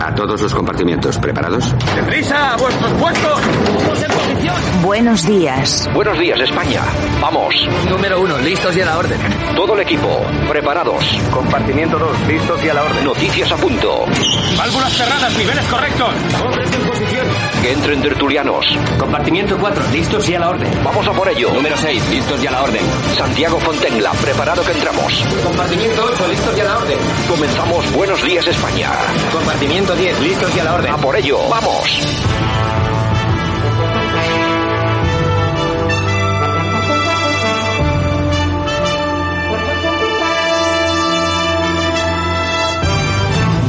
A todos los compartimientos, ¿preparados? ¡Deprisa! ¡A vuestros puestos! ¡Todos en posición! Buenos días. Buenos días, España. Vamos. Número uno, listos y a la orden. Todo el equipo, preparados. Compartimiento 2, listos y a la orden. Noticias a punto. Válvulas cerradas, niveles correctos. Hombres en posición. Que entren tertulianos. Compartimiento 4, listos y a la orden. Vamos a por ello. Número 6, listos y a la orden. Santiago Fontenla, preparado que entramos. Compartimiento 8, listos y a la orden. Comenzamos Buenos días, España. Compartimiento 10, listos y a la orden. A por ello. Vamos.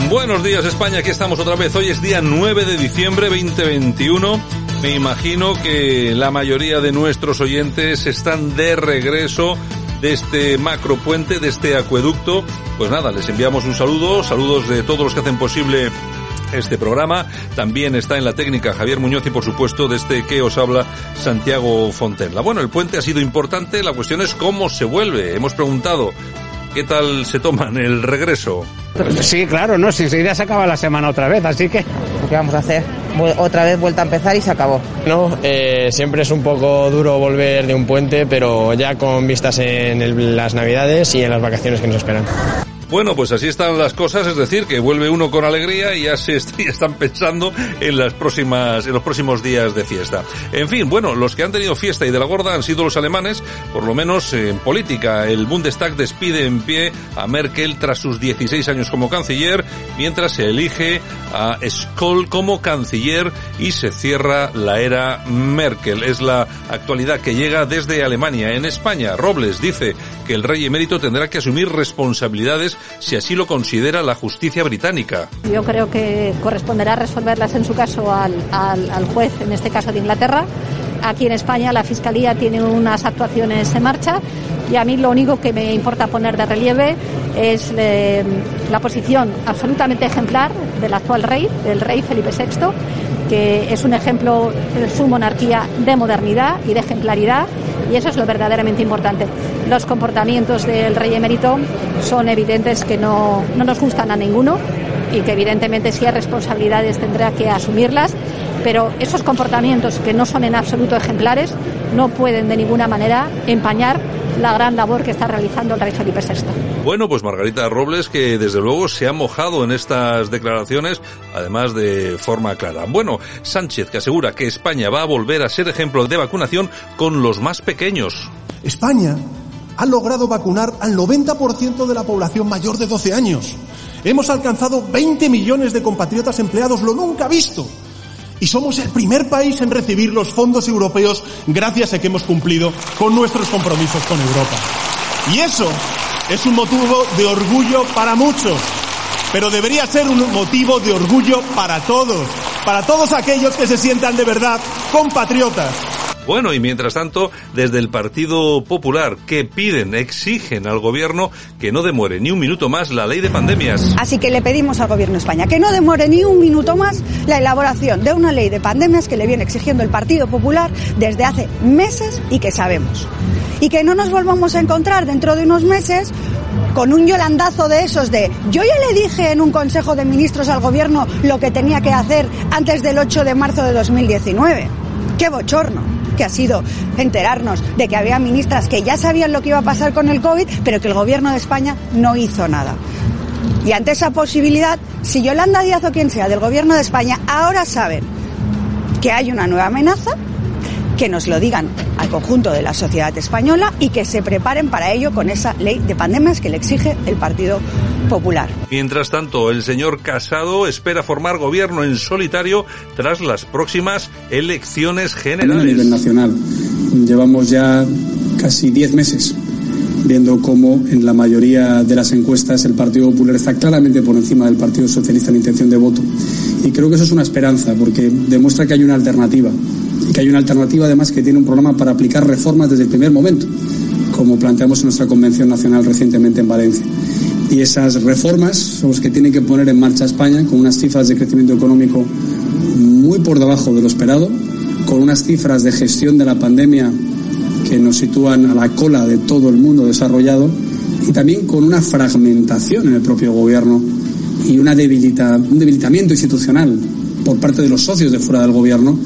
Buenos días España, aquí estamos otra vez. Hoy es día 9 de diciembre 2021. Me imagino que la mayoría de nuestros oyentes están de regreso de este macro puente, de este acueducto. Pues nada, les enviamos un saludo, saludos de todos los que hacen posible este programa. También está en la técnica Javier Muñoz y por supuesto de este que os habla Santiago Fontenla. Bueno, el puente ha sido importante, la cuestión es cómo se vuelve. Hemos preguntado ¿Qué tal se toman el regreso? Sí, claro, no, si enseguida se acaba la semana otra vez, así que... ¿Qué vamos a hacer? Otra vez vuelta a empezar y se acabó. No, eh, siempre es un poco duro volver de un puente, pero ya con vistas en el- las navidades y en las vacaciones que nos esperan. Bueno, pues así están las cosas, es decir, que vuelve uno con alegría y ya se están pensando en las próximas, en los próximos días de fiesta. En fin, bueno, los que han tenido fiesta y de la gorda han sido los alemanes, por lo menos en política. El Bundestag despide en pie a Merkel tras sus 16 años como canciller, mientras se elige a Skoll como canciller y se cierra la era Merkel. Es la actualidad que llega desde Alemania. En España, Robles dice que el rey emérito tendrá que asumir responsabilidades si así lo considera la justicia británica. Yo creo que corresponderá resolverlas en su caso al, juez, en este caso de Inglaterra. Aquí en España la Fiscalía tiene unas actuaciones en marcha y a mí lo único que me importa poner de relieve es eh, la posición absolutamente ejemplar del actual rey, del rey Felipe VI, que es un ejemplo de su monarquía de modernidad y de ejemplaridad y eso es lo verdaderamente importante. Los comportamientos del rey emérito son evidentes que no, no nos gustan a ninguno y que evidentemente si hay responsabilidades tendrá que asumirlas, pero esos comportamientos que no son en absoluto ejemplares no pueden de ninguna manera empañar la gran labor que está realizando el rey Felipe VI. Bueno, pues Margarita Robles, que desde luego se ha mojado en estas declaraciones, además de forma clara. Bueno, Sánchez, que asegura que España va a volver a ser ejemplo de vacunación con los más pequeños. España ha logrado vacunar al 90% de la población mayor de 12 años. Hemos alcanzado 20 millones de compatriotas empleados, lo nunca visto. Y somos el primer país en recibir los fondos europeos gracias a que hemos cumplido con nuestros compromisos con Europa. Y eso es un motivo de orgullo para muchos, pero debería ser un motivo de orgullo para todos, para todos aquellos que se sientan de verdad compatriotas. Bueno, y mientras tanto, desde el Partido Popular, que piden, exigen al gobierno que no demore ni un minuto más la ley de pandemias. Así que le pedimos al Gobierno de España que no demore ni un minuto más la elaboración de una ley de pandemias que le viene exigiendo el Partido Popular desde hace meses y que sabemos. Y que no nos volvamos a encontrar dentro de unos meses con un yolandazo de esos de yo ya le dije en un Consejo de Ministros al Gobierno lo que tenía que hacer antes del 8 de marzo de 2019. ¡Qué bochorno! Que ha sido enterarnos de que había ministras que ya sabían lo que iba a pasar con el COVID, pero que el gobierno de España no hizo nada. Y ante esa posibilidad, si Yolanda Díaz o quien sea del gobierno de España ahora saben que hay una nueva amenaza, que nos lo digan al conjunto de la sociedad española y que se preparen para ello con esa ley de pandemias que le exige el Partido Popular. Mientras tanto, el señor Casado espera formar gobierno en solitario tras las próximas elecciones A generales. nivel nacional llevamos ya casi 10 meses viendo cómo en la mayoría de las encuestas el Partido Popular está claramente por encima del Partido Socialista en intención de voto. Y creo que eso es una esperanza, porque demuestra que hay una alternativa. Que hay una alternativa además que tiene un programa para aplicar reformas desde el primer momento, como planteamos en nuestra Convención Nacional recientemente en Valencia. Y esas reformas son las que tiene que poner en marcha España con unas cifras de crecimiento económico muy por debajo de lo esperado, con unas cifras de gestión de la pandemia que nos sitúan a la cola de todo el mundo desarrollado y también con una fragmentación en el propio gobierno y un debilitamiento institucional por parte de los socios de fuera del gobierno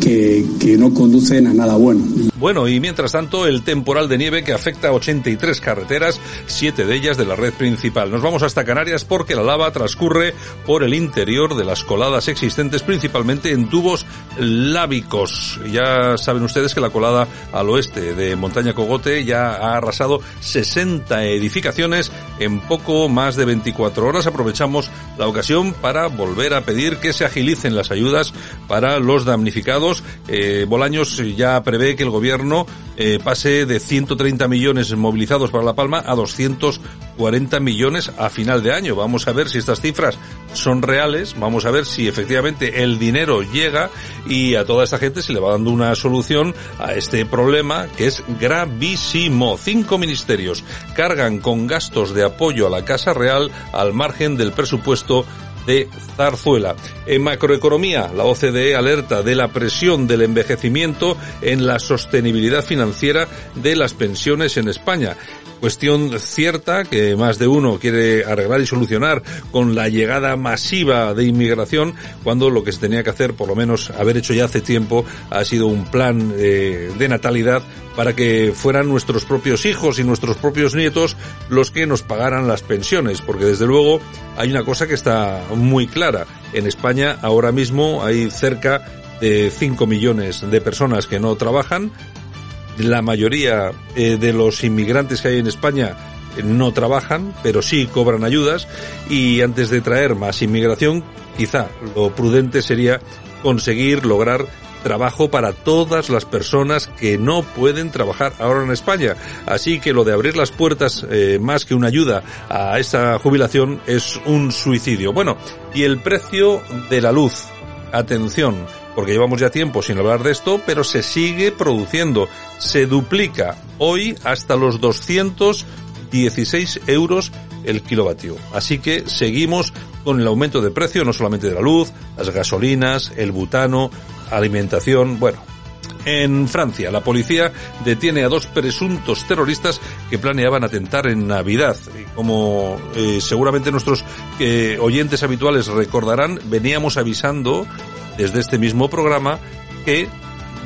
que, que no conducen a nada bueno. Bueno, y mientras tanto, el temporal de nieve que afecta a 83 carreteras, siete de ellas de la red principal. Nos vamos hasta Canarias porque la lava transcurre por el interior de las coladas existentes, principalmente en tubos lábicos. Ya saben ustedes que la colada al oeste de Montaña Cogote ya ha arrasado 60 edificaciones en poco más de 24 horas. Aprovechamos la ocasión para volver a pedir que se agilicen las ayudas para los damnificados. Eh, Bolaños ya prevé que el gobierno gobierno eh, pase de 130 millones movilizados para La Palma a 240 millones a final de año. Vamos a ver si estas cifras son reales, vamos a ver si efectivamente el dinero llega y a toda esta gente se le va dando una solución a este problema que es gravísimo. Cinco ministerios cargan con gastos de apoyo a la Casa Real al margen del presupuesto de Zarzuela. En macroeconomía, la OCDE alerta de la presión del envejecimiento en la sostenibilidad financiera de las pensiones en España. Cuestión cierta que más de uno quiere arreglar y solucionar con la llegada masiva de inmigración cuando lo que se tenía que hacer, por lo menos haber hecho ya hace tiempo, ha sido un plan eh, de natalidad para que fueran nuestros propios hijos y nuestros propios nietos los que nos pagaran las pensiones, porque desde luego hay una cosa que está muy clara. En España ahora mismo hay cerca de 5 millones de personas que no trabajan, la mayoría eh, de los inmigrantes que hay en España eh, no trabajan, pero sí cobran ayudas y antes de traer más inmigración, quizá lo prudente sería conseguir lograr trabajo para todas las personas que no pueden trabajar ahora en España. Así que lo de abrir las puertas eh, más que una ayuda a esta jubilación es un suicidio. Bueno, y el precio de la luz. Atención, porque llevamos ya tiempo sin hablar de esto, pero se sigue produciendo. Se duplica hoy hasta los 216 euros el kilovatio. Así que seguimos con el aumento de precio, no solamente de la luz, las gasolinas, el butano, alimentación, bueno, en Francia, la policía detiene a dos presuntos terroristas que planeaban atentar en Navidad. Como eh, seguramente nuestros eh, oyentes habituales recordarán, veníamos avisando desde este mismo programa que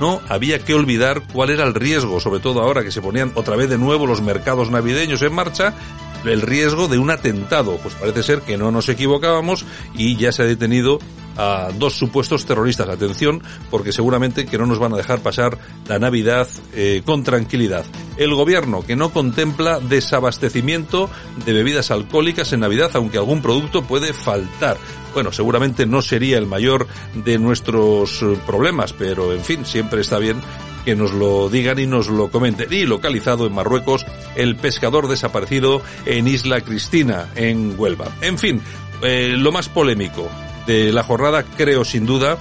no había que olvidar cuál era el riesgo, sobre todo ahora que se ponían otra vez de nuevo los mercados navideños en marcha, el riesgo de un atentado. Pues parece ser que no nos equivocábamos y ya se ha detenido a dos supuestos terroristas. Atención, porque seguramente que no nos van a dejar pasar la Navidad eh, con tranquilidad. El gobierno que no contempla desabastecimiento de bebidas alcohólicas en Navidad, aunque algún producto puede faltar. Bueno, seguramente no sería el mayor de nuestros eh, problemas, pero en fin, siempre está bien que nos lo digan y nos lo comenten. Y localizado en Marruecos, el pescador desaparecido en Isla Cristina, en Huelva. En fin, eh, lo más polémico de la jornada creo sin duda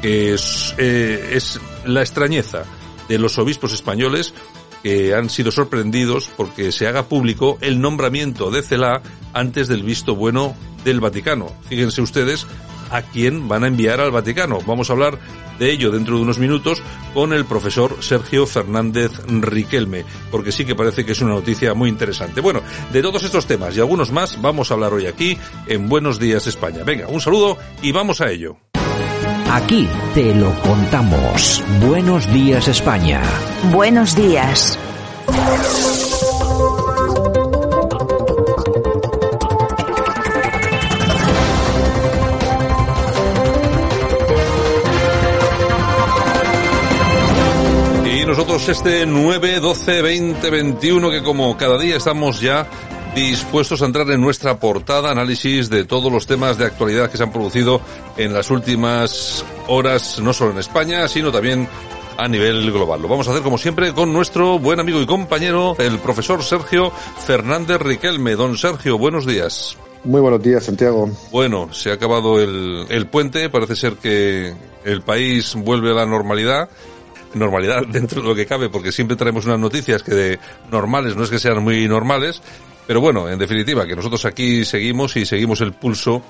que es, eh, la extrañeza de los obispos españoles que han sido sorprendidos porque se haga público el nombramiento de Celá antes del visto bueno del Vaticano. Fíjense ustedes a quién van a enviar al Vaticano. Vamos a hablar de ello dentro de unos minutos con el profesor Sergio Fernández Riquelme, porque sí que parece que es una noticia muy interesante. Bueno, de todos estos temas y algunos más vamos a hablar hoy aquí en Buenos Días España. Venga, un saludo y vamos a ello. Aquí te lo contamos. Buenos días España. Buenos días. nosotros este 9, 12, 20, 21, que como cada día estamos ya dispuestos a entrar en nuestra portada, análisis de todos los temas de actualidad que se han producido en las últimas horas, no solo en España, sino también a nivel global. Lo vamos a hacer como siempre con nuestro buen amigo y compañero, el profesor Sergio Fernández Riquelme. Don Sergio, buenos días. Muy buenos días, Santiago. Bueno, se ha acabado el, el puente, parece ser que el país vuelve a la normalidad normalidad dentro de lo que cabe, porque siempre traemos unas noticias que de normales no es que sean muy normales, pero bueno, en definitiva, que nosotros aquí seguimos y seguimos el pulso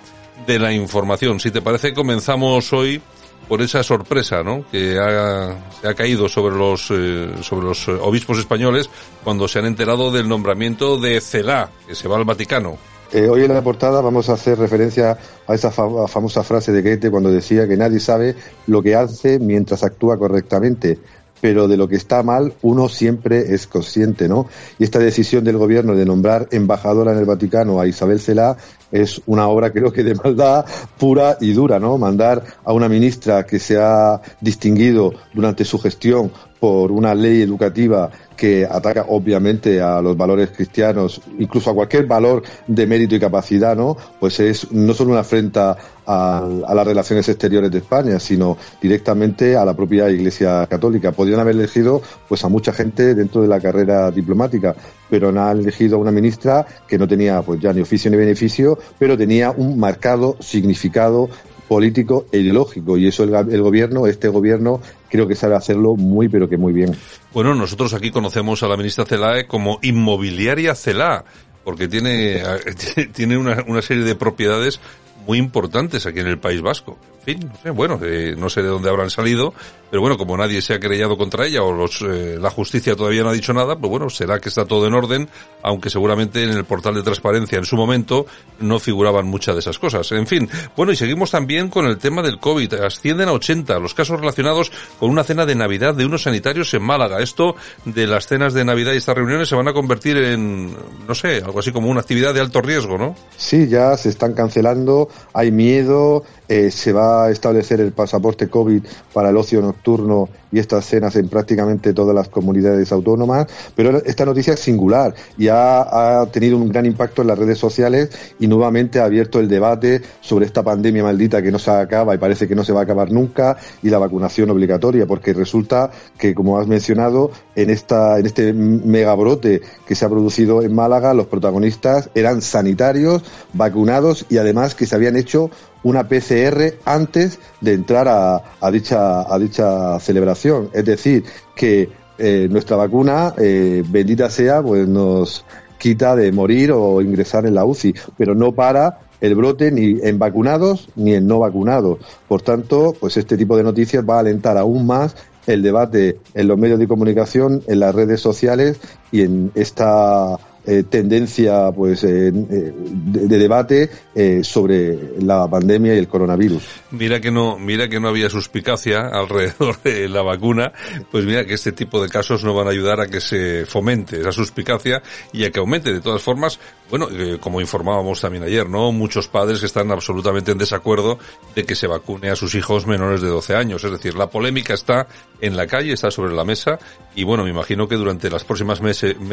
de la información. Si te parece, comenzamos hoy por esa sorpresa, ¿no? Que ha, ha caído sobre los eh, sobre los obispos españoles cuando se han enterado del nombramiento de Celá, que se va al Vaticano. Eh, hoy en la portada vamos a hacer referencia a esa famosa frase de Goethe cuando decía que nadie sabe lo que hace mientras actúa correctamente pero de lo que está mal uno siempre es consciente, ¿no? Y esta decisión del gobierno de nombrar embajadora en el Vaticano a Isabel Celá es una obra creo que de maldad pura y dura, ¿no? Mandar a una ministra que se ha distinguido durante su gestión por una ley educativa que ataca obviamente a los valores cristianos, incluso a cualquier valor de mérito y capacidad, ¿no? Pues es no solo una afrenta a, las relaciones exteriores de España, sino directamente a la propia Iglesia Católica. Podrían haber elegido pues a mucha gente dentro de la carrera diplomática, pero han elegido a una ministra que no tenía pues ya ni oficio ni beneficio, pero tenía un marcado significado político e ideológico y eso el, el, gobierno, este gobierno, creo que sabe hacerlo muy pero que muy bien. Bueno, nosotros aquí conocemos a la ministra Celae como inmobiliaria Celá, porque tiene, tiene una, una serie de propiedades muy importantes aquí en el País Vasco. En fin, bueno, eh, no sé de dónde habrán salido, pero bueno, como nadie se ha querellado contra ella o los, eh, la justicia todavía no ha dicho nada, pues bueno, será que está todo en orden, aunque seguramente en el portal de transparencia en su momento no figuraban muchas de esas cosas. En fin, bueno, y seguimos también con el tema del COVID. Ascienden a 80 los casos relacionados con una cena de Navidad de unos sanitarios en Málaga. Esto de las cenas de Navidad y estas reuniones se van a convertir en, no sé, algo así como una actividad de alto riesgo, ¿no? Sí, ya se están cancelando, hay miedo, eh, se va a establecer el pasaporte COVID para el ocio nocturno y estas cenas en prácticamente todas las comunidades autónomas, pero esta noticia es singular y ha, ha, tenido un gran impacto en las redes sociales y nuevamente ha abierto el debate sobre esta pandemia maldita que no se acaba y parece que no se va a acabar nunca y la vacunación obligatoria, porque resulta que, como has mencionado, en, esta, en este megabrote que se ha producido en Málaga, los protagonistas eran sanitarios, vacunados y además que se habían hecho una PCR antes de entrar a, dicha, a dicha celebración. Es decir, que eh, nuestra vacuna, eh, bendita sea, pues nos quita de morir o ingresar en la UCI, pero no para el brote ni en vacunados ni en no vacunados. Por tanto, pues este tipo de noticias va a alentar aún más el debate en los medios de comunicación, en las redes sociales y en esta eh, tendencia pues eh, de, de, debate eh, sobre la pandemia y el coronavirus. Mira que no, mira que no había suspicacia alrededor de la vacuna, pues mira que este tipo de casos no van a ayudar a que se fomente esa suspicacia y a que aumente de todas formas, bueno, eh, como informábamos también ayer, ¿no? Muchos padres que están absolutamente en desacuerdo de que se vacune a sus hijos menores de 12 años, es decir, la polémica está en la calle, está sobre la mesa y bueno, me imagino que durante las próximas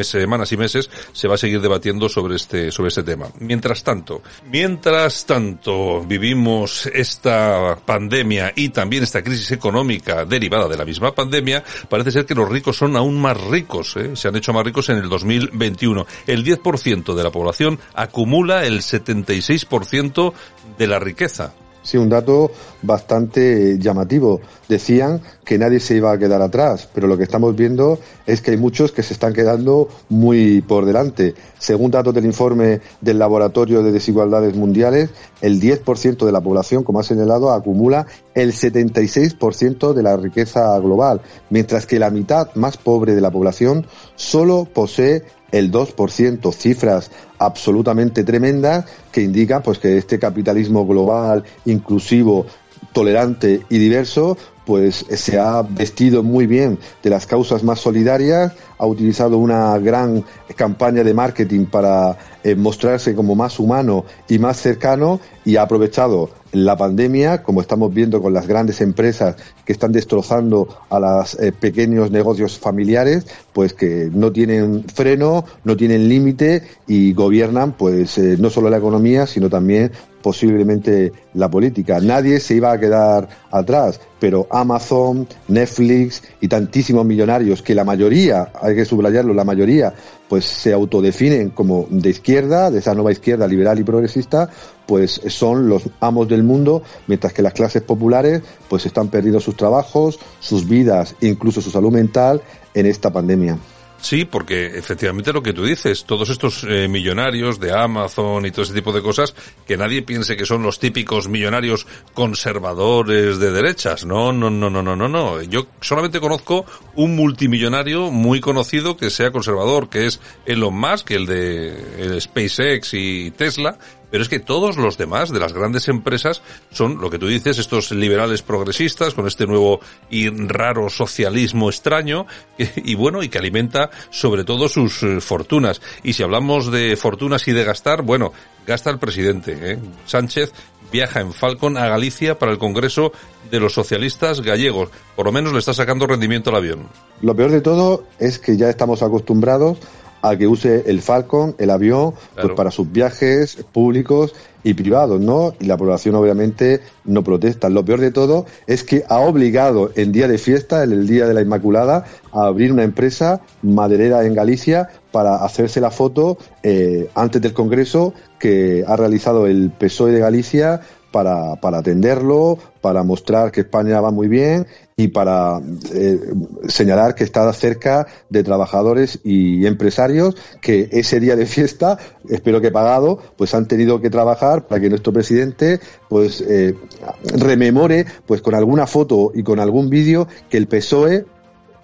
semanas y meses se va a seguir debatiendo sobre este, sobre este tema. Mientras tanto, mientras tanto vivimos esta pandemia y también esta crisis económica derivada de la misma pandemia, parece ser que los ricos son aún más ricos, ¿eh? se han hecho más ricos en el 2021. El 10% de la población acumula el 76% de la riqueza. Sí, un dato bastante llamativo. Decían que nadie se iba a quedar atrás, pero lo que estamos viendo es que hay muchos que se están quedando muy por delante. Según datos del informe del Laboratorio de Desigualdades Mundiales, el 10% de la población, como ha señalado, acumula el 76% de la riqueza global, mientras que la mitad más pobre de la población solo posee el 2%, cifras absolutamente tremendas que indican pues que este capitalismo global, inclusivo, tolerante y diverso, pues se ha vestido muy bien de las causas más solidarias, ha utilizado una gran campaña de marketing para eh, mostrarse como más humano y más cercano y ha aprovechado la pandemia, como estamos viendo con las grandes empresas que están destrozando a los eh, pequeños negocios familiares, pues que no tienen freno, no tienen límite y gobiernan pues eh, no solo la economía, sino también posiblemente la política. Nadie se iba a quedar atrás, pero Amazon, Netflix y tantísimos millonarios que la mayoría, hay que subrayarlo, la mayoría, pues se autodefinen como de izquierda, de esa nueva izquierda liberal y progresista, pues son los amos del mundo, mientras que las clases populares pues están perdiendo sus trabajos, sus vidas, incluso su salud mental en esta pandemia. Sí, porque efectivamente lo que tú dices, todos estos eh, millonarios de Amazon y todo ese tipo de cosas, que nadie piense que son los típicos millonarios conservadores de derechas. No, no, no, no, no, no, no. Yo solamente conozco un multimillonario muy conocido que sea conservador, que es Elon Musk, el de el SpaceX y Tesla, pero es que todos los demás de las grandes empresas son lo que tú dices, estos liberales progresistas con este nuevo y raro socialismo extraño y bueno, y que alimenta sobre todo sus eh, fortunas. Y si hablamos de fortunas y de gastar, bueno, gasta el presidente. ¿eh? Sánchez viaja en Falcon a Galicia para el Congreso de los Socialistas Gallegos. Por lo menos le está sacando rendimiento al avión. Lo peor de todo es que ya estamos acostumbrados a que use el Falcon, el avión, pues para sus viajes públicos y privados, ¿no? Y la población obviamente no protesta. Lo peor de todo es que ha obligado en día de fiesta, en el día de la Inmaculada, a abrir una empresa maderera en Galicia para hacerse la foto eh, antes del Congreso que ha realizado el PSOE de Galicia para, para atenderlo, para mostrar que España va muy bien y para eh, señalar que está cerca de trabajadores y empresarios que ese día de fiesta, espero que pagado, pues han tenido que trabajar para que nuestro presidente pues eh, rememore pues con alguna foto y con algún vídeo que el PSOE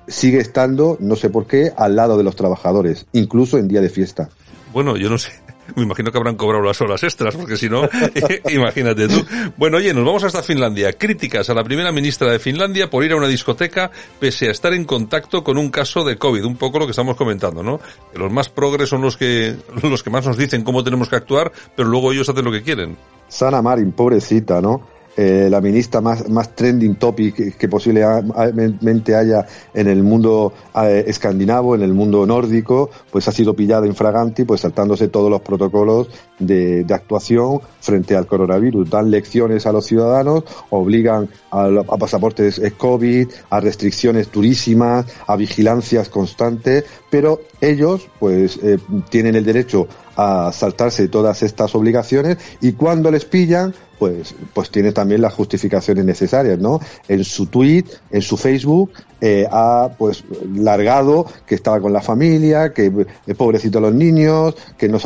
sigue estando, no sé por qué, al lado de los trabajadores, incluso en día de fiesta. Bueno, yo no sé, me imagino que habrán cobrado las horas extras, porque si no, imagínate tú. Bueno, oye, nos vamos hasta Finlandia. Críticas a la primera ministra de Finlandia por ir a una discoteca pese a estar en contacto con un caso de COVID. Un poco lo que estamos comentando, ¿no? Que los más progres son los que, los que más nos dicen cómo tenemos que actuar, pero luego ellos hacen lo que quieren. Sana Marin, pobrecita, ¿no? Eh, la ministra más, más trending topic que, posiblemente haya en el mundo eh, escandinavo, en el mundo nórdico, pues ha sido pillada infraganti, pues saltándose todos los protocolos de, actuación frente al coronavirus. Dan lecciones a los ciudadanos, obligan a, pasaportes COVID, a restricciones durísimas, a vigilancias constantes, pero ellos pues eh, tienen el derecho a saltarse todas estas obligaciones y cuando les pillan pues, pues tiene también las justificaciones necesarias, ¿no? En su tweet, en su Facebook, eh, ha pues largado que estaba con la familia, que eh, pobrecito los niños, que no,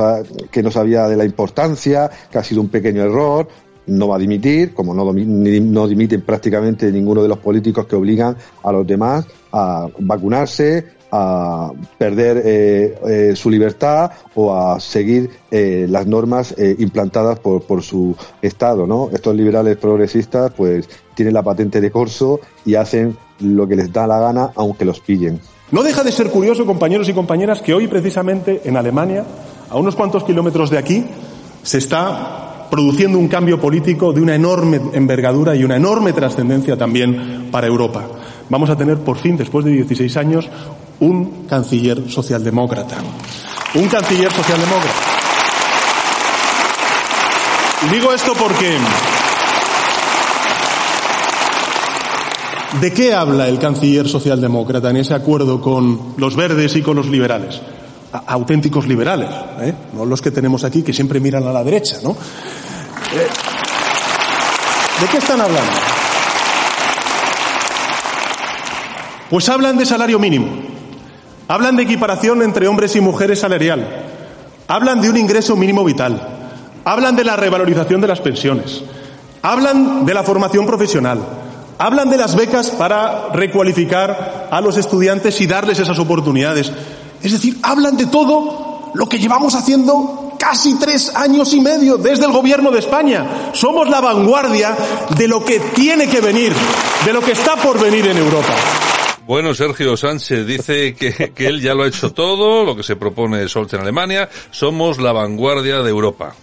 que no sabía de la importancia, que ha sido un pequeño error, no va a dimitir, como no, no dimiten prácticamente ninguno de los políticos que obligan a los demás a vacunarse, a perder eh, eh, su libertad o a seguir eh, las normas implantadas por, por su Estado, ¿no? Estos liberales progresistas, pues, tienen la patente de corso y hacen lo que les da la gana, aunque los pillen. No deja de ser curioso, compañeros y compañeras, que hoy precisamente en Alemania, a unos cuantos kilómetros de aquí, se está produciendo un cambio político de una enorme envergadura y una enorme trascendencia también para Europa. Vamos a tener por fin, después de 16 años, un canciller socialdemócrata. Un canciller socialdemócrata. Y digo esto porque... ¿De qué habla el canciller socialdemócrata en ese acuerdo con los verdes y con los liberales? auténticos liberales, ¿eh? no los que tenemos aquí que siempre miran a la derecha, ¿no? Eh, ¿De qué están hablando? Pues hablan de salario mínimo. Hablan de equiparación entre hombres y mujeres salarial. Hablan de un ingreso mínimo vital. Hablan de la revalorización de las pensiones. Hablan de la formación profesional. Hablan de las becas para recualificar a los estudiantes y darles esas oportunidades. Es decir, hablan de todo lo que llevamos haciendo casi tres años y medio desde el gobierno de España. Somos la vanguardia de lo que tiene que venir, de lo que está por venir en Europa. Bueno, Sergio Sánchez dice que, que él ya lo ha hecho todo, lo que se propone Solch en Alemania. Somos la vanguardia de Europa.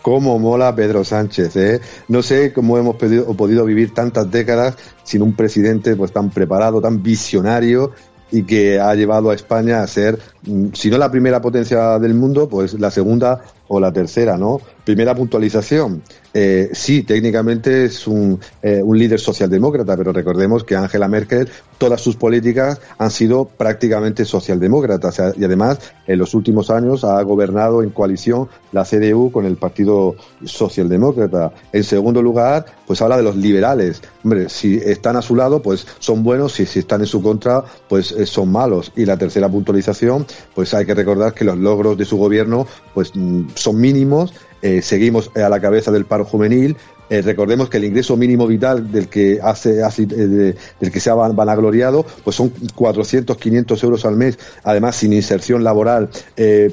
Cómo mola Pedro Sánchez, ¿eh? No sé cómo hemos podido, podido vivir tantas décadas sin un presidente pues tan preparado, tan visionario y que ha llevado a España a ser, mm, si no la primera potencia del mundo, pues la segunda o la tercera, ¿no? Primera puntualización. Eh, sí, técnicamente es un, eh, un líder socialdemócrata, pero recordemos que Angela Merkel, todas sus políticas han sido prácticamente socialdemócratas y además en los últimos años ha gobernado en coalición la CDU con el Partido Socialdemócrata. En segundo lugar, pues habla de los liberales. Hombre, si están a su lado, pues son buenos, y si están en su contra, pues eh, son malos. Y la tercera puntualización, pues hay que recordar que los logros de su gobierno, pues mm, son mínimos eh, seguimos a la cabeza del paro juvenil. Eh, recordemos que el ingreso mínimo vital del que hace, eh, del que se ha vanagloriado, pues son 400, 500 euros al mes, además sin inserción laboral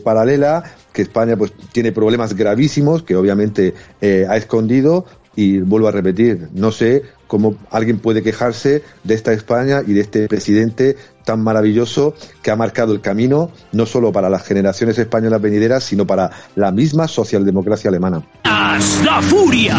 paralela, que España pues tiene problemas gravísimos que obviamente ha escondido y vuelvo a repetir, no sé cómo alguien puede quejarse de esta España y de este presidente tan maravilloso que ha marcado el camino no solo para las generaciones españolas venideras, sino para la misma socialdemocracia alemana. La fúria!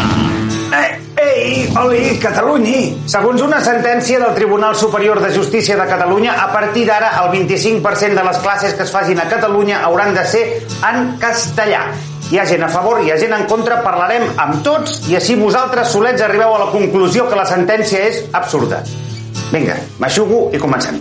Eh, ei, Oli, Catalunya! Segons una sentència del Tribunal Superior de Justícia de Catalunya, a partir d'ara el 25% de les classes que es facin a Catalunya hauran de ser en castellà. Hi ha gent a favor, hi ha gent en contra, parlarem amb tots i així vosaltres solets arribeu a la conclusió que la sentència és absurda. Vinga, m'aixugo i comencem.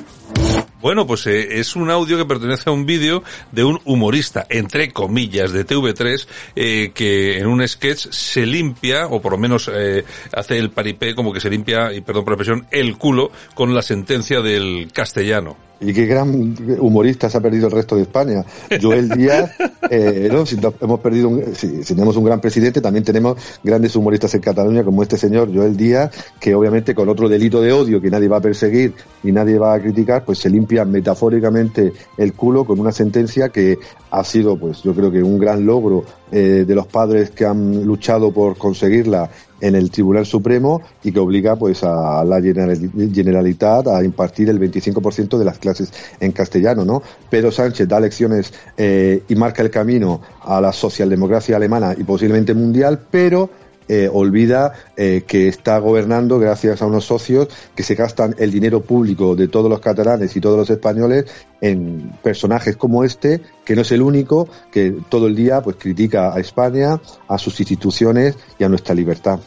Bueno, pues eh, es un audio que pertenece a un vídeo de un humorista, entre comillas, de TV3, eh, que en un sketch se limpia, o por lo menos eh, hace el paripé como que se limpia, y perdón por la expresión, el culo con la sentencia del castellano. Y qué gran humorista se ha perdido el resto de España. Joel Díaz, eh, ¿no? si hemos perdido, si, tenemos un gran presidente, también tenemos grandes humoristas en Cataluña, como este señor Joel Díaz, que obviamente con otro delito de odio que nadie va a perseguir y nadie va a criticar, pues se limpia metafóricamente el culo con una sentencia que ha sido, pues yo creo que un gran logro eh, de los padres que han luchado por conseguirla en el Tribunal Supremo y que obliga pues a la Generalitat a impartir el 25% de las clases en castellano, ¿no? Pedro Sánchez da lecciones eh, y marca el camino a la socialdemocracia alemana y posiblemente mundial, pero eh, olvida eh, que está gobernando gracias a unos socios que se gastan el dinero público de todos los catalanes y todos los españoles en personajes como este, que no es el único, que todo el día pues critica a España, a sus instituciones y a nuestra libertad.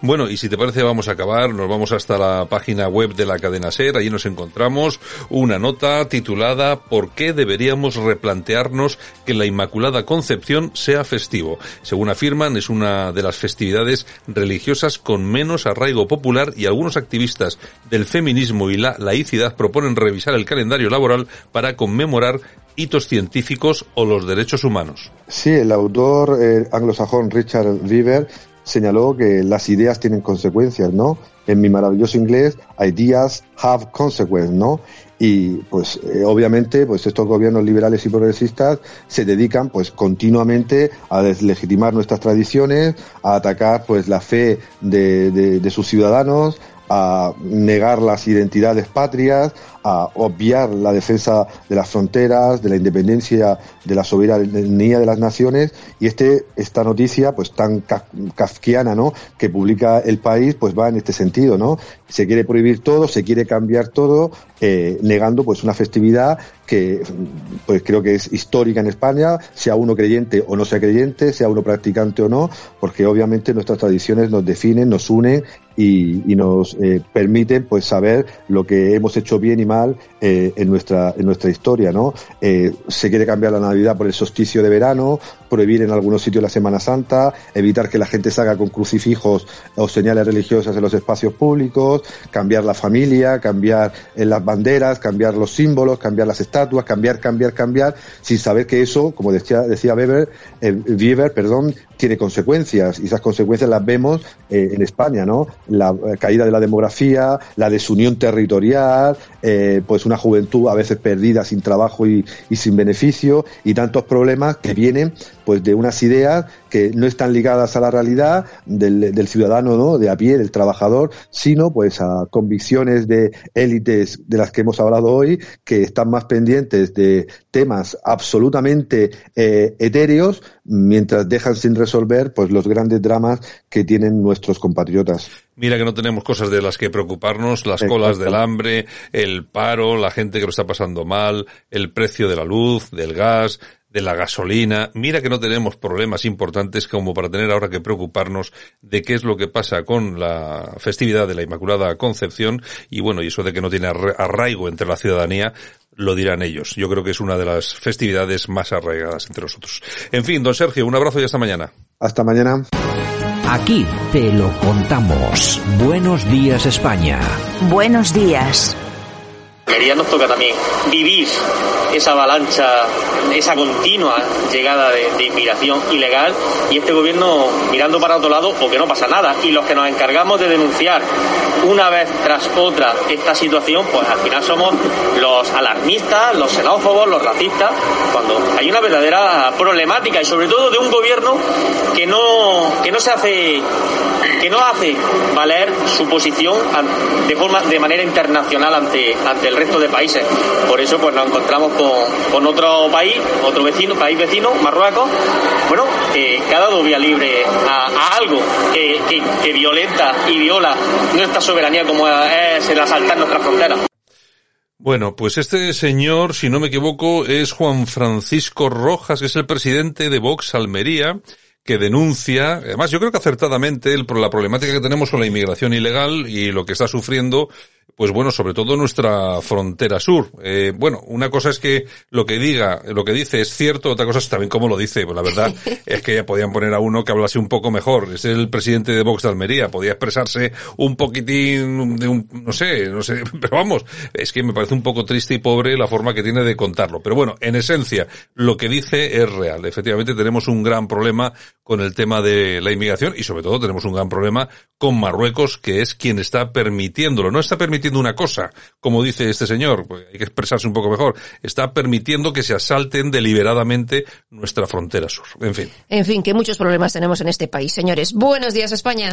Bueno, y si te parece vamos a acabar, nos vamos hasta la página web de la cadena SER, allí nos encontramos una nota titulada ¿Por qué deberíamos replantearnos que la Inmaculada Concepción sea festivo? Según afirman, es una de las festividades religiosas con menos arraigo popular y algunos activistas del feminismo y la laicidad proponen revisar el calendario laboral para para conmemorar hitos científicos o los derechos humanos. Sí, el autor eh, anglosajón Richard Weaver señaló que las ideas tienen consecuencias, ¿no? En mi maravilloso inglés, ideas have consequences, ¿no? Y pues eh, obviamente pues estos gobiernos liberales y progresistas se dedican pues continuamente a deslegitimar nuestras tradiciones, a atacar pues la fe de, sus ciudadanos, a negar las identidades patrias, a obviar la defensa de las fronteras, de la independencia, de la soberanía de las naciones y este esta noticia pues tan kafkiana, ¿no? que publica el país pues va en este sentido, ¿no? Se quiere prohibir todo, se quiere cambiar todo, eh, negando pues una festividad que pues creo que es histórica en España, sea uno creyente o no sea creyente, sea uno practicante o no, porque obviamente nuestras tradiciones nos definen, nos unen y, y nos eh, permiten pues saber lo que hemos hecho bien y mal eh, en, nuestra, en nuestra historia, ¿no? Eh, se quiere cambiar la Navidad por el solsticio de verano, prohibir en algunos sitios la Semana Santa, evitar que la gente salga con crucifijos o señales religiosas en los espacios públicos, cambiar la familia, cambiar en las banderas, cambiar los símbolos, cambiar las estatuas, cambiar, cambiar, cambiar, sin saber que eso, como decía, decía Weber, eh, perdón, tiene consecuencias y esas consecuencias las vemos eh, en España, ¿no? La eh, caída de la demografía, la desunión territorial, eh, pues una juventud a veces perdida sin trabajo y, y, sin beneficio y tantos problemas que vienen pues de unas ideas que no están ligadas a la realidad del, del ciudadano, ¿no? De a pie, del trabajador, sino pues a convicciones de élites de las que hemos hablado hoy que están más pendientes de temas absolutamente eh, etéreos mientras dejan sin resolver pues los grandes dramas que tienen nuestros compatriotas. Mira que no tenemos cosas de las que preocuparnos, las colas del hambre, el paro, la gente que lo está pasando mal, el precio de la luz, del gas, de la gasolina. Mira que no tenemos problemas importantes como para tener ahora que preocuparnos de qué es lo que pasa con la festividad de la Inmaculada Concepción y bueno, y eso de que no tiene arraigo entre la ciudadanía, lo dirán ellos. Yo creo que es una de las festividades más arraigadas entre nosotros. En fin, don Sergio, un abrazo y hasta mañana. Hasta mañana. Aquí te lo contamos. Buenos días España. Buenos días. Quería nos toca también vivir esa avalancha, esa continua llegada de, de, inmigración ilegal y este gobierno mirando para otro lado porque no pasa nada. Y los que nos encargamos de denunciar una vez tras otra esta situación, pues al final somos los alarmistas, los xenófobos, los racistas, cuando hay una verdadera problemática y sobre todo de un gobierno que no, que no se hace que no hace valer su posición de forma de manera internacional ante ante el resto de países. Por eso pues nos encontramos con, con otro país, otro vecino, país vecino, Marruecos, bueno, que, ha dado vía libre a, a algo que, que, que, violenta y viola nuestra soberanía como es el asaltar nuestras fronteras. Bueno, pues este señor, si no me equivoco, es Juan Francisco Rojas, que es el presidente de Vox Almería, que denuncia, además yo creo que acertadamente, el, la problemática que tenemos con la inmigración ilegal y lo que está sufriendo pues bueno, sobre todo nuestra frontera sur. Eh, bueno, una cosa es que lo que diga, lo que dice es cierto, otra cosa es también cómo lo dice. Pues la verdad es que ya podían poner a uno que hablase un poco mejor. Es el presidente de Vox de Almería, podía expresarse un poquitín de un, no sé, no sé, pero vamos, es que me parece un poco triste y pobre la forma que tiene de contarlo. Pero bueno, en esencia, lo que dice es real. Efectivamente tenemos un gran problema con el tema de la inmigración y sobre todo tenemos un gran problema con Marruecos, que es quien está permitiéndolo. No está permitiendo una cosa, como dice este señor, pues hay que expresarse un poco mejor, está permitiendo que se asalten deliberadamente nuestra frontera sur. En fin. En fin, que muchos problemas tenemos en este país, señores. Buenos días, España.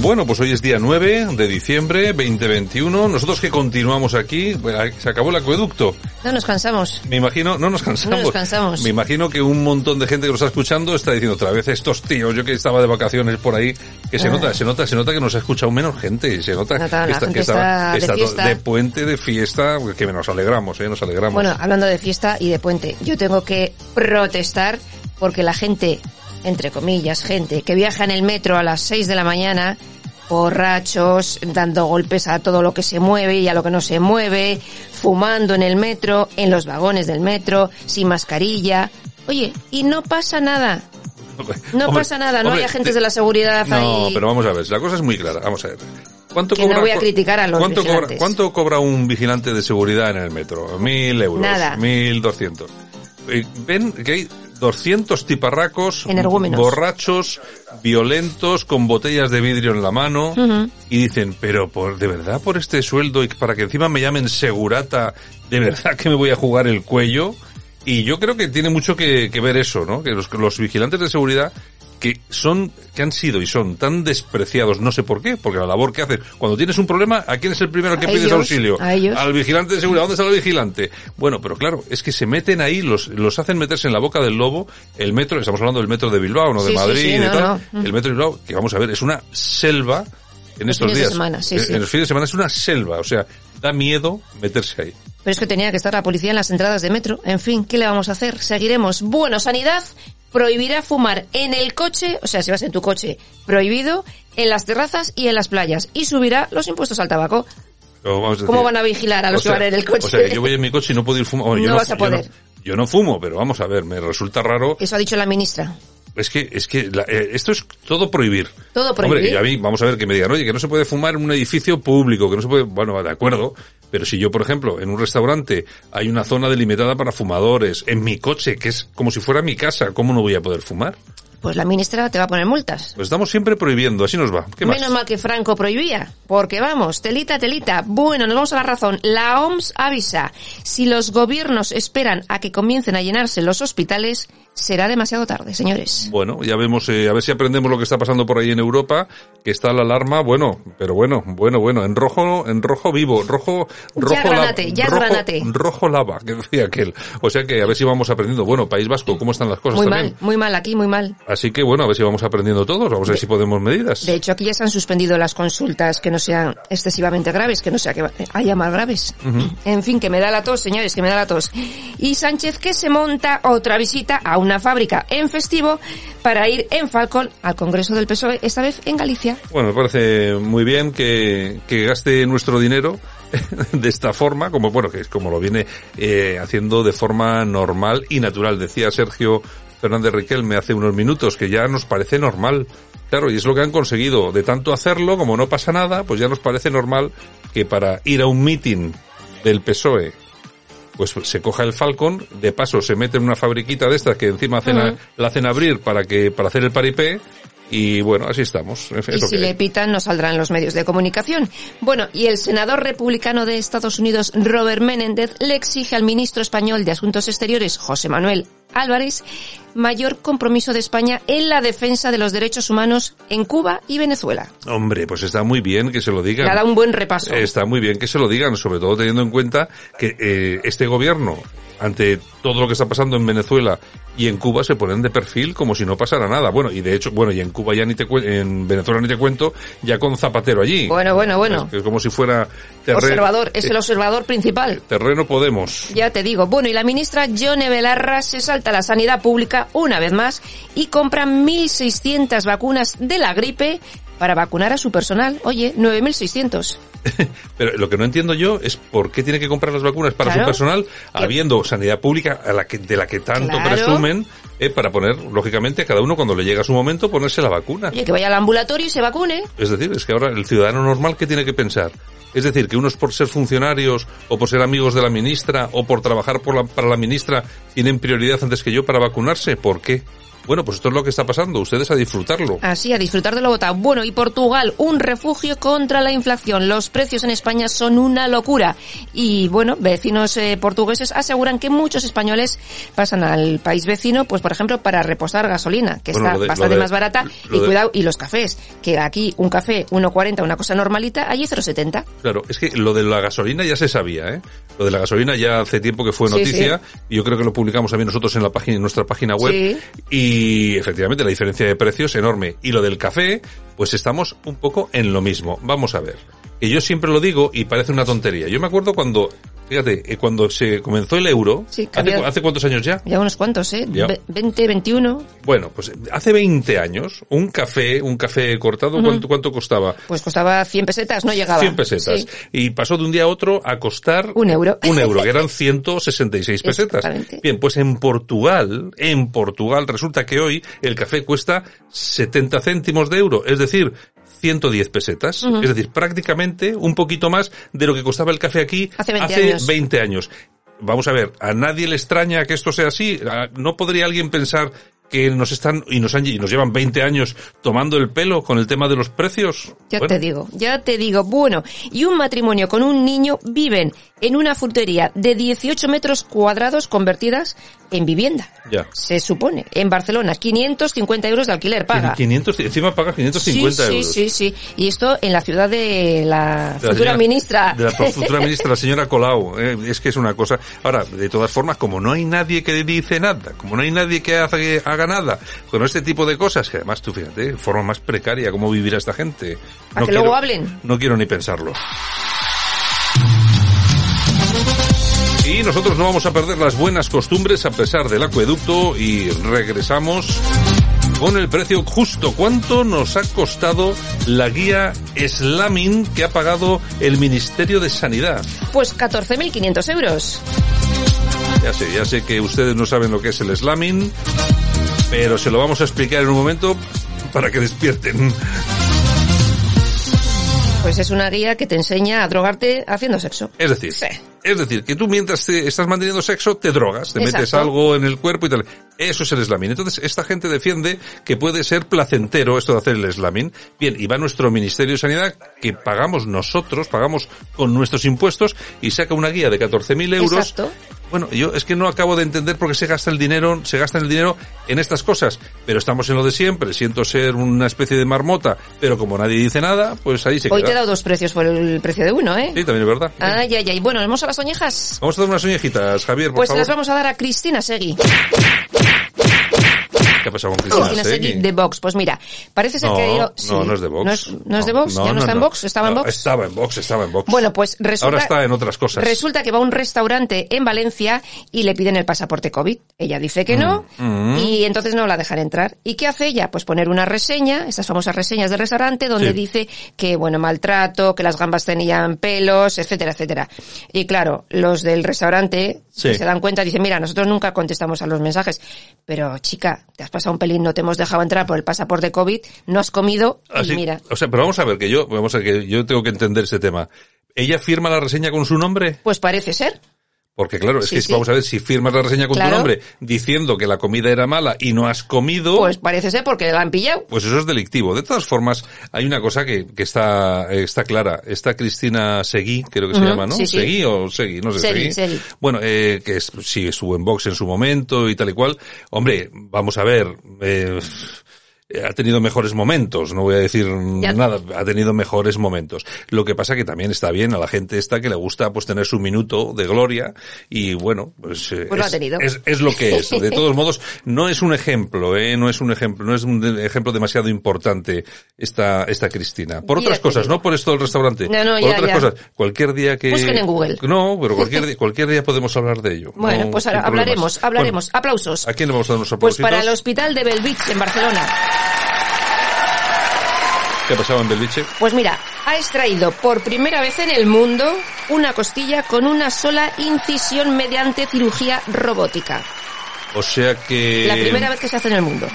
Bueno, pues hoy es día 9 de diciembre 2021. Nosotros que continuamos aquí, se acabó el acueducto. No nos cansamos. Me imagino, no nos cansamos. No nos cansamos. Me imagino que un montón de gente que nos está escuchando está diciendo otra vez estos tíos, yo que estaba de vacaciones por ahí, que se ah. nota, se nota, se nota que nos ha escuchado menos gente, se nota, que, está, que está, está, de, de, puente, de fiesta, que nos alegramos, eh, nos alegramos. Bueno, hablando de fiesta y de puente, yo tengo que protestar porque la gente, entre comillas, gente que viaja en el metro a las 6 de la mañana, borrachos, dando golpes a todo lo que se mueve y a lo que no se mueve, fumando en el metro, en los vagones del metro, sin mascarilla. Oye, y no pasa nada. No Hombre, pasa nada, no hombre, hay agentes te- de la seguridad No, ahí. pero vamos a ver, la cosa es muy clara, vamos a ver. ¿Cuánto Que cobra, no voy a cu- criticar a los ¿cuánto cobra, vigilantes. ¿Cuánto cobra un vigilante de seguridad en el metro? Mil euros. Nada. Mil doscientos. Ven que hay 200 tiparracos, Energúmenos. borrachos, violentos, con botellas de vidrio en la mano, y dicen, pero por, de verdad por este sueldo y para que encima me llamen segurata, de verdad que me voy a jugar el cuello. Y yo creo que tiene mucho que, que ver eso, ¿no? Que los, los vigilantes de seguridad que son, que han sido y son tan despreciados, no sé por qué, porque la labor que hacen, cuando tienes un problema, ¿a quién es el primero al que A pides ellos, auxilio? a ellos. Al vigilante de seguridad, ¿dónde está el vigilante? Bueno, pero claro, es que se meten ahí, los, los hacen meterse en la boca del lobo, el metro, estamos hablando del metro de Bilbao, no de Sí, sí, Madrid, sí, de no, tal, no. el metro de Bilbao, que vamos a ver, es una selva en Los estos fines de días. semana, sí, en, sí. en los fines de semana es una selva, o sea, da miedo meterse ahí. Pero es que tenía que estar la policía en las entradas de metro. En fin, ¿qué le vamos a hacer? Seguiremos. Bueno, Sanidad prohibirá fumar en el coche, o sea, si vas en tu coche, prohibido, en las terrazas y en las playas. Y subirá los impuestos al tabaco. Pero vamos a ¿Cómo van a vigilar a los que van en el coche? O sea, yo voy en mi coche y no puedo ir fumando. Bueno, No no, vas a yo no- poder. Yo no fumo, pero vamos a ver, me resulta raro. Eso ha dicho la ministra. Es que, es que la- eh, esto es todo prohibir. Todo prohibir. Hombre, y a mí, vamos a ver, que me digan, oye, que no se puede fumar en un edificio público, que no se puede, bueno, de acuerdo, pero si yo, por ejemplo, en un restaurante hay una zona delimitada para fumadores, en mi coche, que es como si fuera mi casa, ¿cómo no voy a poder fumar? pues la ministra te va a poner multas. Pues estamos siempre prohibiendo, así nos va. ¿Qué más? Menos mal que Franco prohibía, porque vamos, telita, telita. Bueno, nos vamos a la razón. La OMS avisa, si los gobiernos esperan a que comiencen a llenarse los hospitales, será demasiado tarde, señores. Bueno, ya vemos, eh, a ver si aprendemos lo que está pasando por ahí en Europa, que está la alarma, bueno, pero bueno, bueno, bueno, en rojo, en rojo vivo, rojo, rojo, Ya granate, ya rojo, granate. rojo lava, que decía aquel. O sea que a ver si vamos aprendiendo. Bueno, País Vasco, ¿cómo están las cosas Muy también? mal, muy mal aquí, muy mal. Así que bueno, a ver si vamos aprendiendo todos, vamos a ver si podemos medidas. De hecho, aquí ya se han suspendido las consultas que no sean excesivamente graves, que no sea que haya más graves. Ujú. En fin, que me da la tos, señores, que me da la tos. Y Sánchez que se monta otra visita a una fábrica en festivo para ir en Falcon al Congreso del PSOE, esta vez en Galicia. Bueno, me parece muy bien que, que gaste nuestro dinero de esta forma, como bueno, que es como lo viene eh, haciendo de forma normal y natural. Decía Sergio Fernández Riquelme hace unos minutos que ya nos parece normal. Claro, y es lo que han conseguido. De tanto hacerlo, como no pasa nada, pues ya nos parece normal que para ir a un meeting del PSOE pues se coja el Falcon, de paso se mete en una fabriquita de estas que encima hacen a- la hacen abrir para que para hacer el paripé y bueno, así estamos. Y si que le pitan, no saldrán los medios de comunicación. Bueno, y el senador republicano de Estados Unidos, Robert Menéndez, le exige al ministro español de Asuntos Exteriores, José Manuel Álvarez, mayor compromiso de España en la defensa de los derechos humanos en Cuba y Venezuela. Hombre, pues está muy bien que se lo digan. Le dado un buen repaso. Está muy bien que se lo digan, sobre todo teniendo en cuenta que eh, este gobierno, ante todo lo que está pasando en Venezuela y en Cuba, se ponen de perfil como si no pasara nada. Bueno, y de hecho, bueno, y en Cuba ya ni te cuen- en Venezuela ni te cuento, ya con Zapatero allí. Bueno, bueno, bueno. Es, como si fuera Observador, es el eh, observador principal. terreno Podemos. Ya te digo. Bueno, y la ministra Yone Belarra se salta a la sanidad pública una vez más y compra 1.600 vacunas de la gripe para vacunar a su personal. Oye, 9.600. Pero lo que no entiendo yo es por qué tiene que comprar las vacunas para Claro. su personal, habiendo sanidad pública a la que, de la que tanto Claro. presumen, eh, para poner, lógicamente, a cada uno cuando le llega su momento, ponerse la vacuna. Oye, que vaya al ambulatorio y se vacune. Es decir, es que ahora el ciudadano normal, ¿qué tiene que pensar? Es decir, que unos por ser funcionarios o por ser amigos de la ministra o por trabajar por la- para la ministra tienen prioridad antes que yo para vacunarse. ¿Por qué? Bueno, pues esto es lo que está pasando. Ustedes a disfrutarlo. Así, a disfrutar de lo votado. Bueno, y Portugal, un refugio contra la inflación. Los precios en España son una locura. Y bueno, vecinos eh, portugueses aseguran que muchos españoles pasan al país vecino, pues por ejemplo, para repostar gasolina, que Bueno, está de- bastante de- más barata. Y de- cuidado, y los cafés, que aquí un café 1,40, una cosa normalita, allí 0,70. Claro, es que lo de la gasolina ya se sabía, ¿eh? Lo de la gasolina ya hace tiempo que fue Sí, noticia y yo creo que lo publicamos también nosotros en la página, en nuestra página web. Sí. Y efectivamente la diferencia de precios es enorme. Y lo del café, pues estamos un poco en lo mismo. Vamos a ver. Que yo siempre lo digo y parece una tontería. Yo me acuerdo cuando, fíjate, eh, cuando se comenzó el euro, Sí, ¿hace, ¿hace cuántos años ya? Ya unos cuantos, ¿eh? Ya. Ve- 20, 21. Bueno, pues hace 20 años, un café, un café cortado. ¿cuánto, cuánto costaba? Pues costaba 100 pesetas, no llegaba. 100 pesetas. Sí. Y pasó de un día a otro a costar Un euro. un euro, que eran 166 pesetas. Bien, pues en Portugal, en Portugal resulta que hoy el café cuesta 70 céntimos de euro, es decir, 110 pesetas. Es decir, prácticamente un poquito más de lo que costaba el café aquí Hace 20 años. 20 años. Vamos a ver, ¿a nadie le extraña que esto sea así? ¿A- ¿No podría alguien pensar que nos están y nos, han, y nos llevan 20 años tomando el pelo con el tema de los precios? Ya Bueno, te digo, ya te digo. Bueno, y un matrimonio con un niño viven en una frutería de 18 metros cuadrados convertidas en vivienda. Ya. Se supone. En Barcelona, 550 euros de alquiler paga. 500, encima paga 550 sí, euros. Sí, sí, sí. Y esto en la ciudad de la De la futura señora- ministra. De la futura ministra, la señora Colau. eh, es que es una cosa. Ahora, de todas formas, como no hay nadie que dice nada, como no hay nadie que haga, que haga nada con este tipo de cosas, que además tú fíjate, forma más precaria cómo vivirá esta gente. Para que luego hablen. No quiero ni pensarlo. Y nosotros no vamos a perder las buenas costumbres a pesar del acueducto y regresamos con el precio justo. ¿Cuánto nos ha costado la guía Slamming que ha pagado el Ministerio de Sanidad? Pues 14.500 euros. Ya sé, ya sé que ustedes no saben lo que es el slamming, pero se lo vamos a explicar en un momento para que despierten. Pues es una guía que te enseña a drogarte haciendo sexo. Es decir, es decir, que tú mientras te estás manteniendo sexo, te drogas, te metes algo en el cuerpo y tal. Eso es el slamming. Entonces, esta gente defiende que puede ser placentero esto de hacer el slamming. Bien, y va nuestro Ministerio de Sanidad, que pagamos nosotros, pagamos con nuestros impuestos, y saca una guía de 14.000 euros. Exacto. Bueno, yo es que no acabo de entender por qué se gasta el dinero, se gasta el dinero en estas cosas. Pero estamos en lo de siempre, siento ser una especie de marmota, pero como nadie dice nada, pues ahí se Hoy queda. te he dado dos precios por el precio de uno, ¿eh? Sí, también es verdad. Ay, ay, ay. Bueno, ¿vamos a las oñejas? Vamos a dar unas uñejitas, Javier, por Pues favor. las vamos a dar a Cristina Segui. ¿Qué ha pasado con Cristina, Cristina Segui? Segui de Vox. Pues mira, parece ser No, que no, no es de Vox. ¿No es, no es de Vox? No, ¿Ya no, no, está en no. Vox? ¿Estaba en No, Vox? Estaba en Vox, estaba en Vox. Bueno, pues resulta... Ahora está en otras cosas. Resulta que va a un restaurante en Valencia y le piden el pasaporte COVID. Ella dice que no Mm. y entonces no la dejan entrar. ¿Y qué hace ella? Pues poner una reseña, estas famosas reseñas del restaurante, donde Sí. dice que, bueno, maltrato, que las gambas tenían pelos, etcétera, etcétera. Y claro, los del restaurante Sí. que se dan cuenta dicen, mira, nosotros nunca contestamos a los mensajes, pero chica, te has pasado un pelín, no te hemos dejado entrar por el pasaporte COVID, no has comido y mira. O sea, pero vamos a ver que yo, vamos a ver que yo tengo que entender ese tema. ¿Ella firma la reseña con su nombre? Pues parece ser. Porque claro, es Sí, que sí. vamos a ver si firmas la reseña con Claro. tu nombre diciendo que la comida era mala y no has comido. Pues parece ser porque la han pillado. Pues eso es delictivo. De todas formas, hay una cosa que, que está, está clara. Esta Cristina Seguí, creo que se llama, ¿no? sí. Seguí o Seguí, no sé. Segui, Segui. Bueno, eh, que es, sí, estuvo en Vox en su momento y tal y cual. Hombre, vamos a ver, eh, ha tenido mejores momentos, no voy a decir Ya. nada, ha tenido mejores momentos. Lo que pasa que también está bien a la gente esta que le gusta pues tener su minuto de gloria y bueno, pues, eh, Pues lo ha es, tenido. es, es lo que es. De todos modos, no es un ejemplo, eh, no es un ejemplo, no es un ejemplo demasiado importante esta, esta Cristina. Por otras cosas, no por esto del restaurante. No, no, por ya, otras ya. cosas. Cualquier día que... Busquen en Google. No, pero cualquier día, cualquier día podemos hablar de ello. Bueno, No, pues ahora problemas. hablaremos, hablaremos. Aplausos. ¿A quién le vamos a dar unos Pues aplausitos? para el hospital de Belvich en Barcelona. ¿Qué ha pasado en Belviche? Pues mira, ha extraído por primera vez en el mundo una costilla con una sola incisión mediante cirugía robótica. O sea que... La primera vez que se hace en el mundo.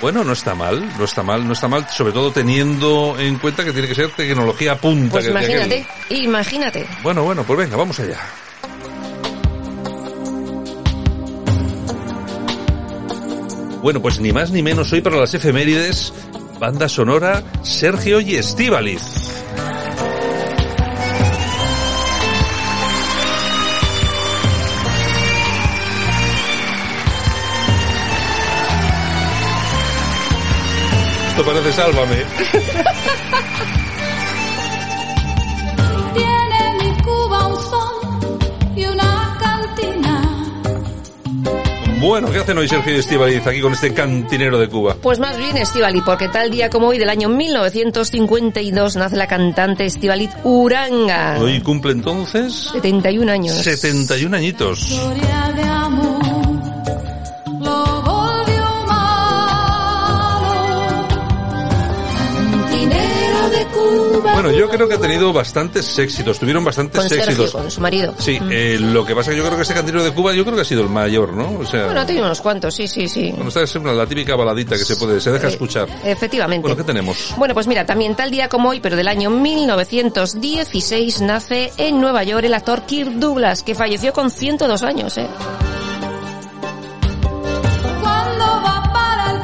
Bueno, no está mal, no está mal, no está mal, sobre todo teniendo en cuenta que tiene que ser tecnología punta. Pues que- que aquel- imagínate, imagínate. Bueno, bueno, pues venga, vamos allá. Bueno, pues ni más ni menos hoy para las efemérides, banda sonora Sergio y Estíbaliz. Esto parece sálvame. Bueno, ¿qué hacen hoy Sergio y Estíbaliz aquí con este cantinero de Cuba? Pues más bien Estivali, porque tal día como hoy del año 1952 nace la cantante Estivaliz Uranga. Hoy cumple entonces 71 años. 71 añitos. Historia de amor. Bueno, yo creo que ha tenido bastantes éxitos, tuvieron bastantes Con Sergio, éxitos. con su marido. Sí, eh, lo que pasa es que yo creo que este cantinero de Cuba, yo creo que ha sido el mayor, ¿no? O sea, Bueno, ha tenido unos cuantos, sí, sí, sí. bueno, esta es una- la típica baladita que se puede, se deja Eh, escuchar. Efectivamente. Bueno, ¿qué tenemos? Bueno, pues mira, también tal día como hoy, pero del año 1916, nace en Nueva York el actor Kirk Douglas, que falleció con 102 años, ¿eh?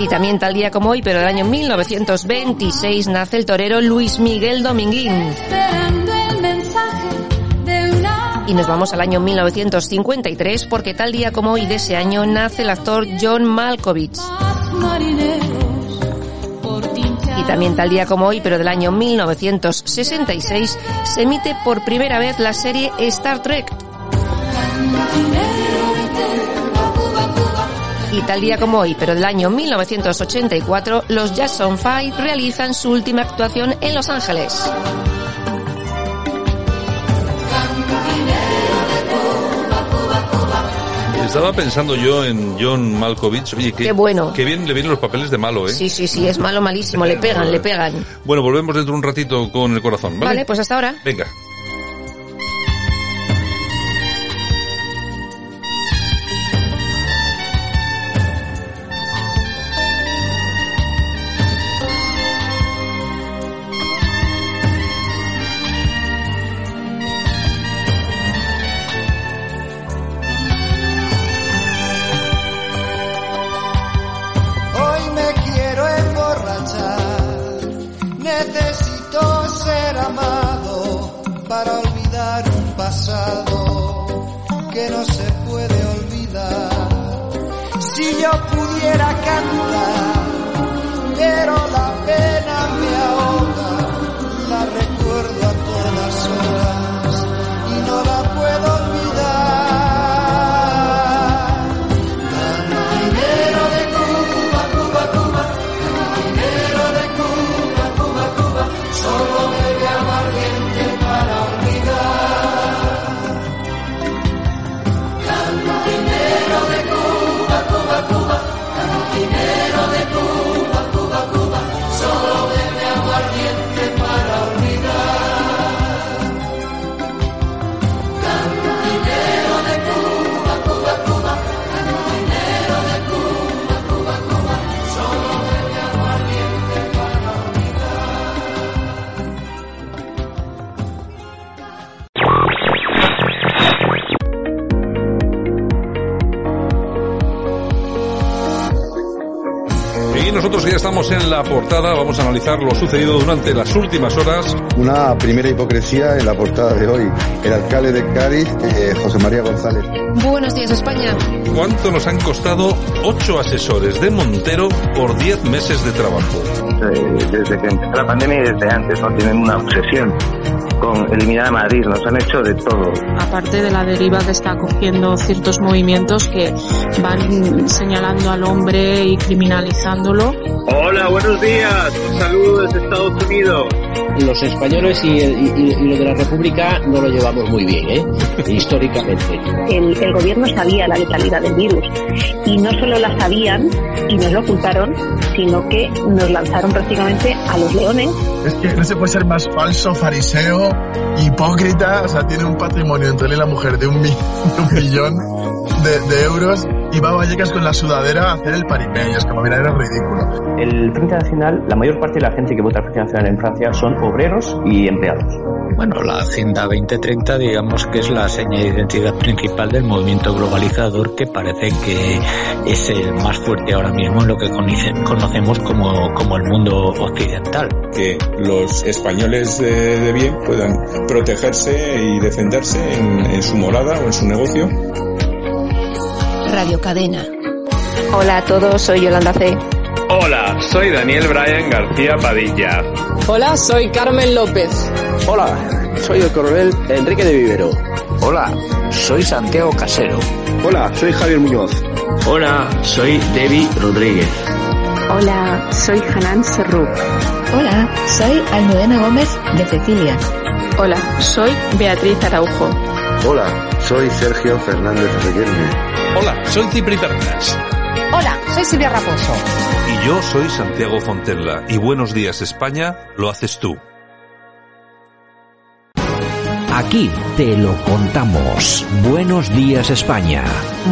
Y también tal día como hoy, pero del año 1926, nace el torero Luis Miguel Dominguín. Y nos vamos al año 1953, porque tal día como hoy de ese año nace el actor John Malkovich. Y también tal día como hoy, pero del año 1966, se emite por primera vez la serie Star Trek. Y tal día como hoy, pero del año 1984, los Jackson Five realizan su última actuación en Los Ángeles. Estaba pensando yo en John Malkovich. Oye, qué, Qué bueno. Qué bien le vienen los papeles de malo, ¿eh? Sí, sí, sí, es malo, malísimo, le pegan, le pegan. Bueno, volvemos dentro de un ratito con el corazón, ¿vale? Vale, pues hasta ahora. Venga. Y nosotros ya estamos en la portada, vamos a analizar lo sucedido durante las últimas horas. Una primera hipocresía en la portada de hoy. El alcalde de Cádiz, eh, José María González. Buenos días, España. ¿Cuánto nos han costado ocho asesores de Montero por diez meses de trabajo? Eh, desde que empezó la pandemia y desde antes, ¿no? Tienen una obsesión con eliminar a Madrid, nos han hecho de todo. aparte de la deriva que está cogiendo ciertos movimientos que van señalando al hombre y criminalizándolo. Hola, buenos días. Un saludo desde Estados Unidos. Los españoles y, y, y lo de la República no lo llevamos muy bien, ¿eh? históricamente. El, el gobierno sabía la letalidad del virus. Y no solo la sabían y nos lo ocultaron, sino que nos lanzaron prácticamente a los leones. Es que no se puede ser más falso, fariseo, hipócrita, o sea, tiene un patrimonio entre él y la mujer de un, mi- millón de euros y va a Vallecas con la sudadera a hacer el paripé, y es como, mira, eres ridículo. El Frente Nacional, la mayor parte de la gente que vota al Frente Nacional en Francia son obreros y empleados. Bueno, la Agenda 2030 digamos que es la seña de identidad principal del movimiento globalizador que parece que es el más fuerte ahora mismo en lo que conoce- conocemos como, como el mundo occidental. que los españoles de, de bien puedan protegerse y defenderse en, en su morada o en su negocio. Radio Cadena. Hola a todos, soy Yolanda C. Hola, soy Daniel Bryan García Padilla. Hola, soy Carmen López. Hola, soy el coronel Enrique de Vivero. Hola, soy Santiago Casero. Hola, soy Javier Muñoz. Hola, soy Debbie Rodríguez. Hola, soy Hanan Serrú. Hola, soy Almudena Gómez de Cecilia. Hola, soy Beatriz Araujo. Hola, soy Sergio Fernández Reguerme. Hola, soy Cipri Pernas. Hola, soy Silvia Raposo. Y yo soy Santiago Fontenla. Y buenos días España, lo haces tú. Aquí te lo contamos. Buenos días España.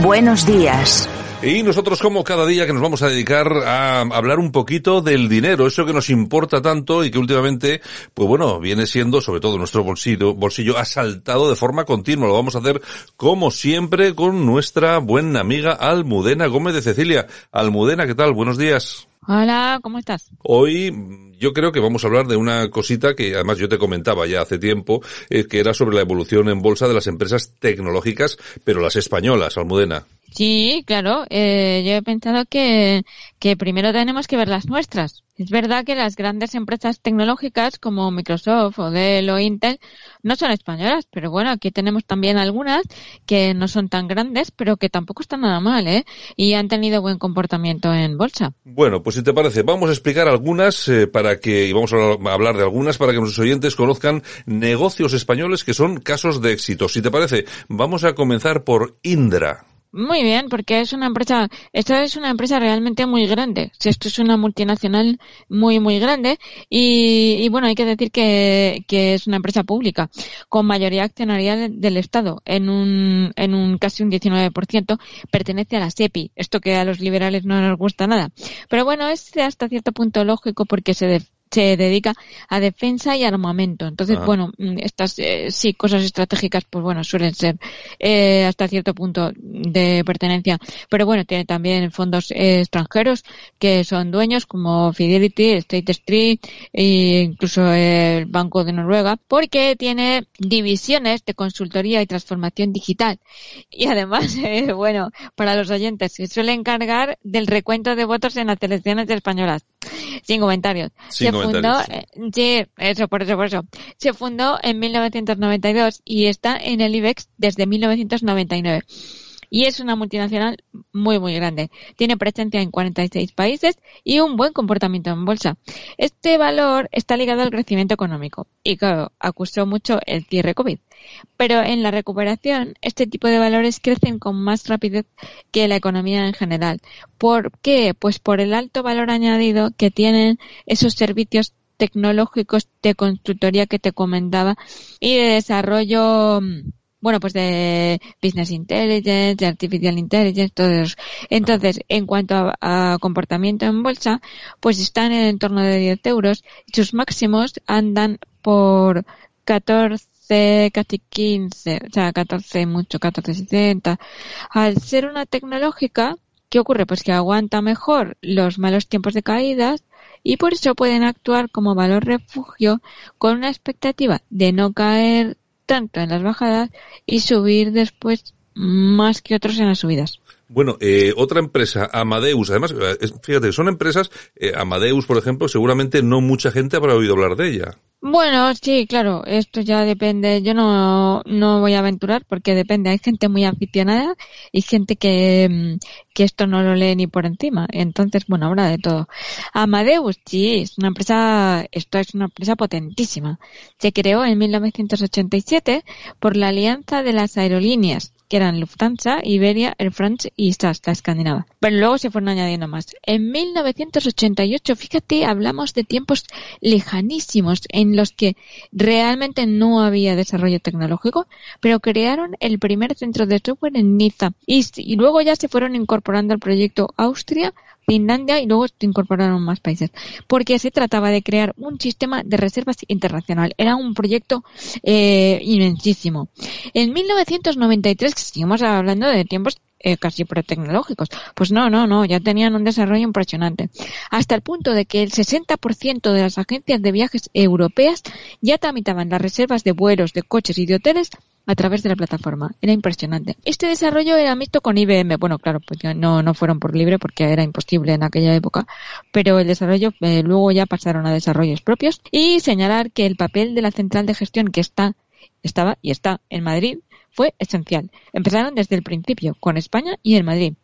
Buenos días. Y nosotros como cada día que nos vamos a dedicar a hablar un poquito del dinero, eso que nos importa tanto y que últimamente, pues bueno, viene siendo sobre todo nuestro bolsillo, bolsillo asaltado de forma continua. Lo vamos a hacer como siempre con nuestra buena amiga Almudena Gómez de Cecilia. Almudena, ¿qué tal? Buenos días. Hola, ¿cómo estás? Hoy yo creo que vamos a hablar de una cosita que además yo te comentaba ya hace tiempo, eh, que era sobre la evolución en bolsa de las empresas tecnológicas, pero las españolas, Almudena. Sí, claro. Eh, yo he pensado que, que primero tenemos que ver las nuestras. Es verdad que las grandes empresas tecnológicas como Microsoft o Dell o Intel no son españolas, pero bueno, aquí tenemos también algunas que no son tan grandes, pero que tampoco están nada mal, ¿eh? Y han tenido buen comportamiento en bolsa. Bueno, pues si te parece, vamos a explicar algunas eh, para que, y vamos a hablar de algunas para que nuestros oyentes conozcan negocios españoles que son casos de éxito. Si te parece, vamos a comenzar por Indra. Muy bien, porque es una empresa, esta es una empresa realmente muy grande. Si Esto es una multinacional muy, muy grande y, y bueno, hay que decir que, que es una empresa pública con mayoría accionaria de- del Estado en un, en un casi un 19%. Pertenece a la SEPI, esto que a los liberales no nos gusta nada. Pero bueno, es hasta cierto punto lógico porque se, de- se dedica a defensa y armamento. Entonces, Ah. bueno, mm, estas eh, sí cosas estratégicas, pues bueno, suelen ser eh, hasta cierto punto de pertenencia. Pero bueno, tiene también fondos eh, extranjeros que son dueños como Fidelity, State Street e incluso el Banco de Noruega, porque tiene divisiones de consultoría y transformación digital. Y además, eh, bueno, para los oyentes, se suele encargar del recuento de votos en las elecciones españolas. Sin comentarios. Sin. Fundó, eh, sí, eso, por eso, por eso. Se fundó en 1992 y está en el IBEX desde 1999. Y es una multinacional muy, muy grande. Tiene presencia en 46 países y un buen comportamiento en bolsa. Este valor está ligado al crecimiento económico y, claro, acusó mucho el cierre COVID. Pero en la recuperación, este tipo de valores crecen con más rapidez que la economía en general. ¿Por qué? Pues por el alto valor añadido que tienen esos servicios tecnológicos de consultoría que te comentaba y de desarrollo mm, bueno, pues de Business Intelligence, de Artificial Intelligence, todo eso. Entonces, en cuanto a, a comportamiento en bolsa, pues están en el entorno de 10 euros. Sus máximos andan por 14, casi 15, o sea, 14 mucho, 14,70. Al ser una tecnológica, ¿qué ocurre? Pues que aguanta mejor los malos tiempos de caídas y por eso pueden actuar como valor refugio con una expectativa de no caer tanto en las bajadas y subir después más que otros en las subidas. Bueno, eh, otra empresa, Amadeus, además, eh, fíjate, son empresas, eh, Amadeus, por ejemplo, seguramente no mucha gente habrá oído hablar de ella. Bueno, sí, claro, esto ya depende. Yo no, no voy a aventurar porque depende. Hay gente muy aficionada y gente que, mm, que esto no lo lee ni por encima. Entonces, bueno, habrá de todo. Amadeus, sí, es una empresa, esto es una empresa potentísima. Se creó en 1987 por la alianza de las aerolíneas que eran Lufthansa, Iberia, Air France y SAS, la escandinava. Pero luego se fueron añadiendo más. En 1988, fíjate, hablamos de tiempos lejanísimos en los que realmente no había desarrollo tecnológico, pero crearon el primer centro de software en Niza. Y, y luego ya se fueron incorporando al proyecto Austria, Finlandia y luego se incorporaron más países. Porque se trataba de crear un sistema de reservas internacional. Era un proyecto eh, inmensísimo. En 1993, que seguimos hablando de tiempos eh, casi pretecnológicos. Pues no, no, no, ya tenían un desarrollo impresionante. Hasta el punto de que el 60% de las agencias de viajes europeas ya tramitaban las reservas de vuelos, de coches y de hoteles a través de la plataforma. Era impresionante. Este desarrollo era mixto con IBM. Bueno, claro, pues no, no fueron por libre porque era imposible en aquella época, pero el desarrollo eh, luego ya pasaron a desarrollos propios y señalar que el papel de la central de gestión que está, estaba y está en Madrid fue esencial. Empezaron desde el principio con España y en Madrid.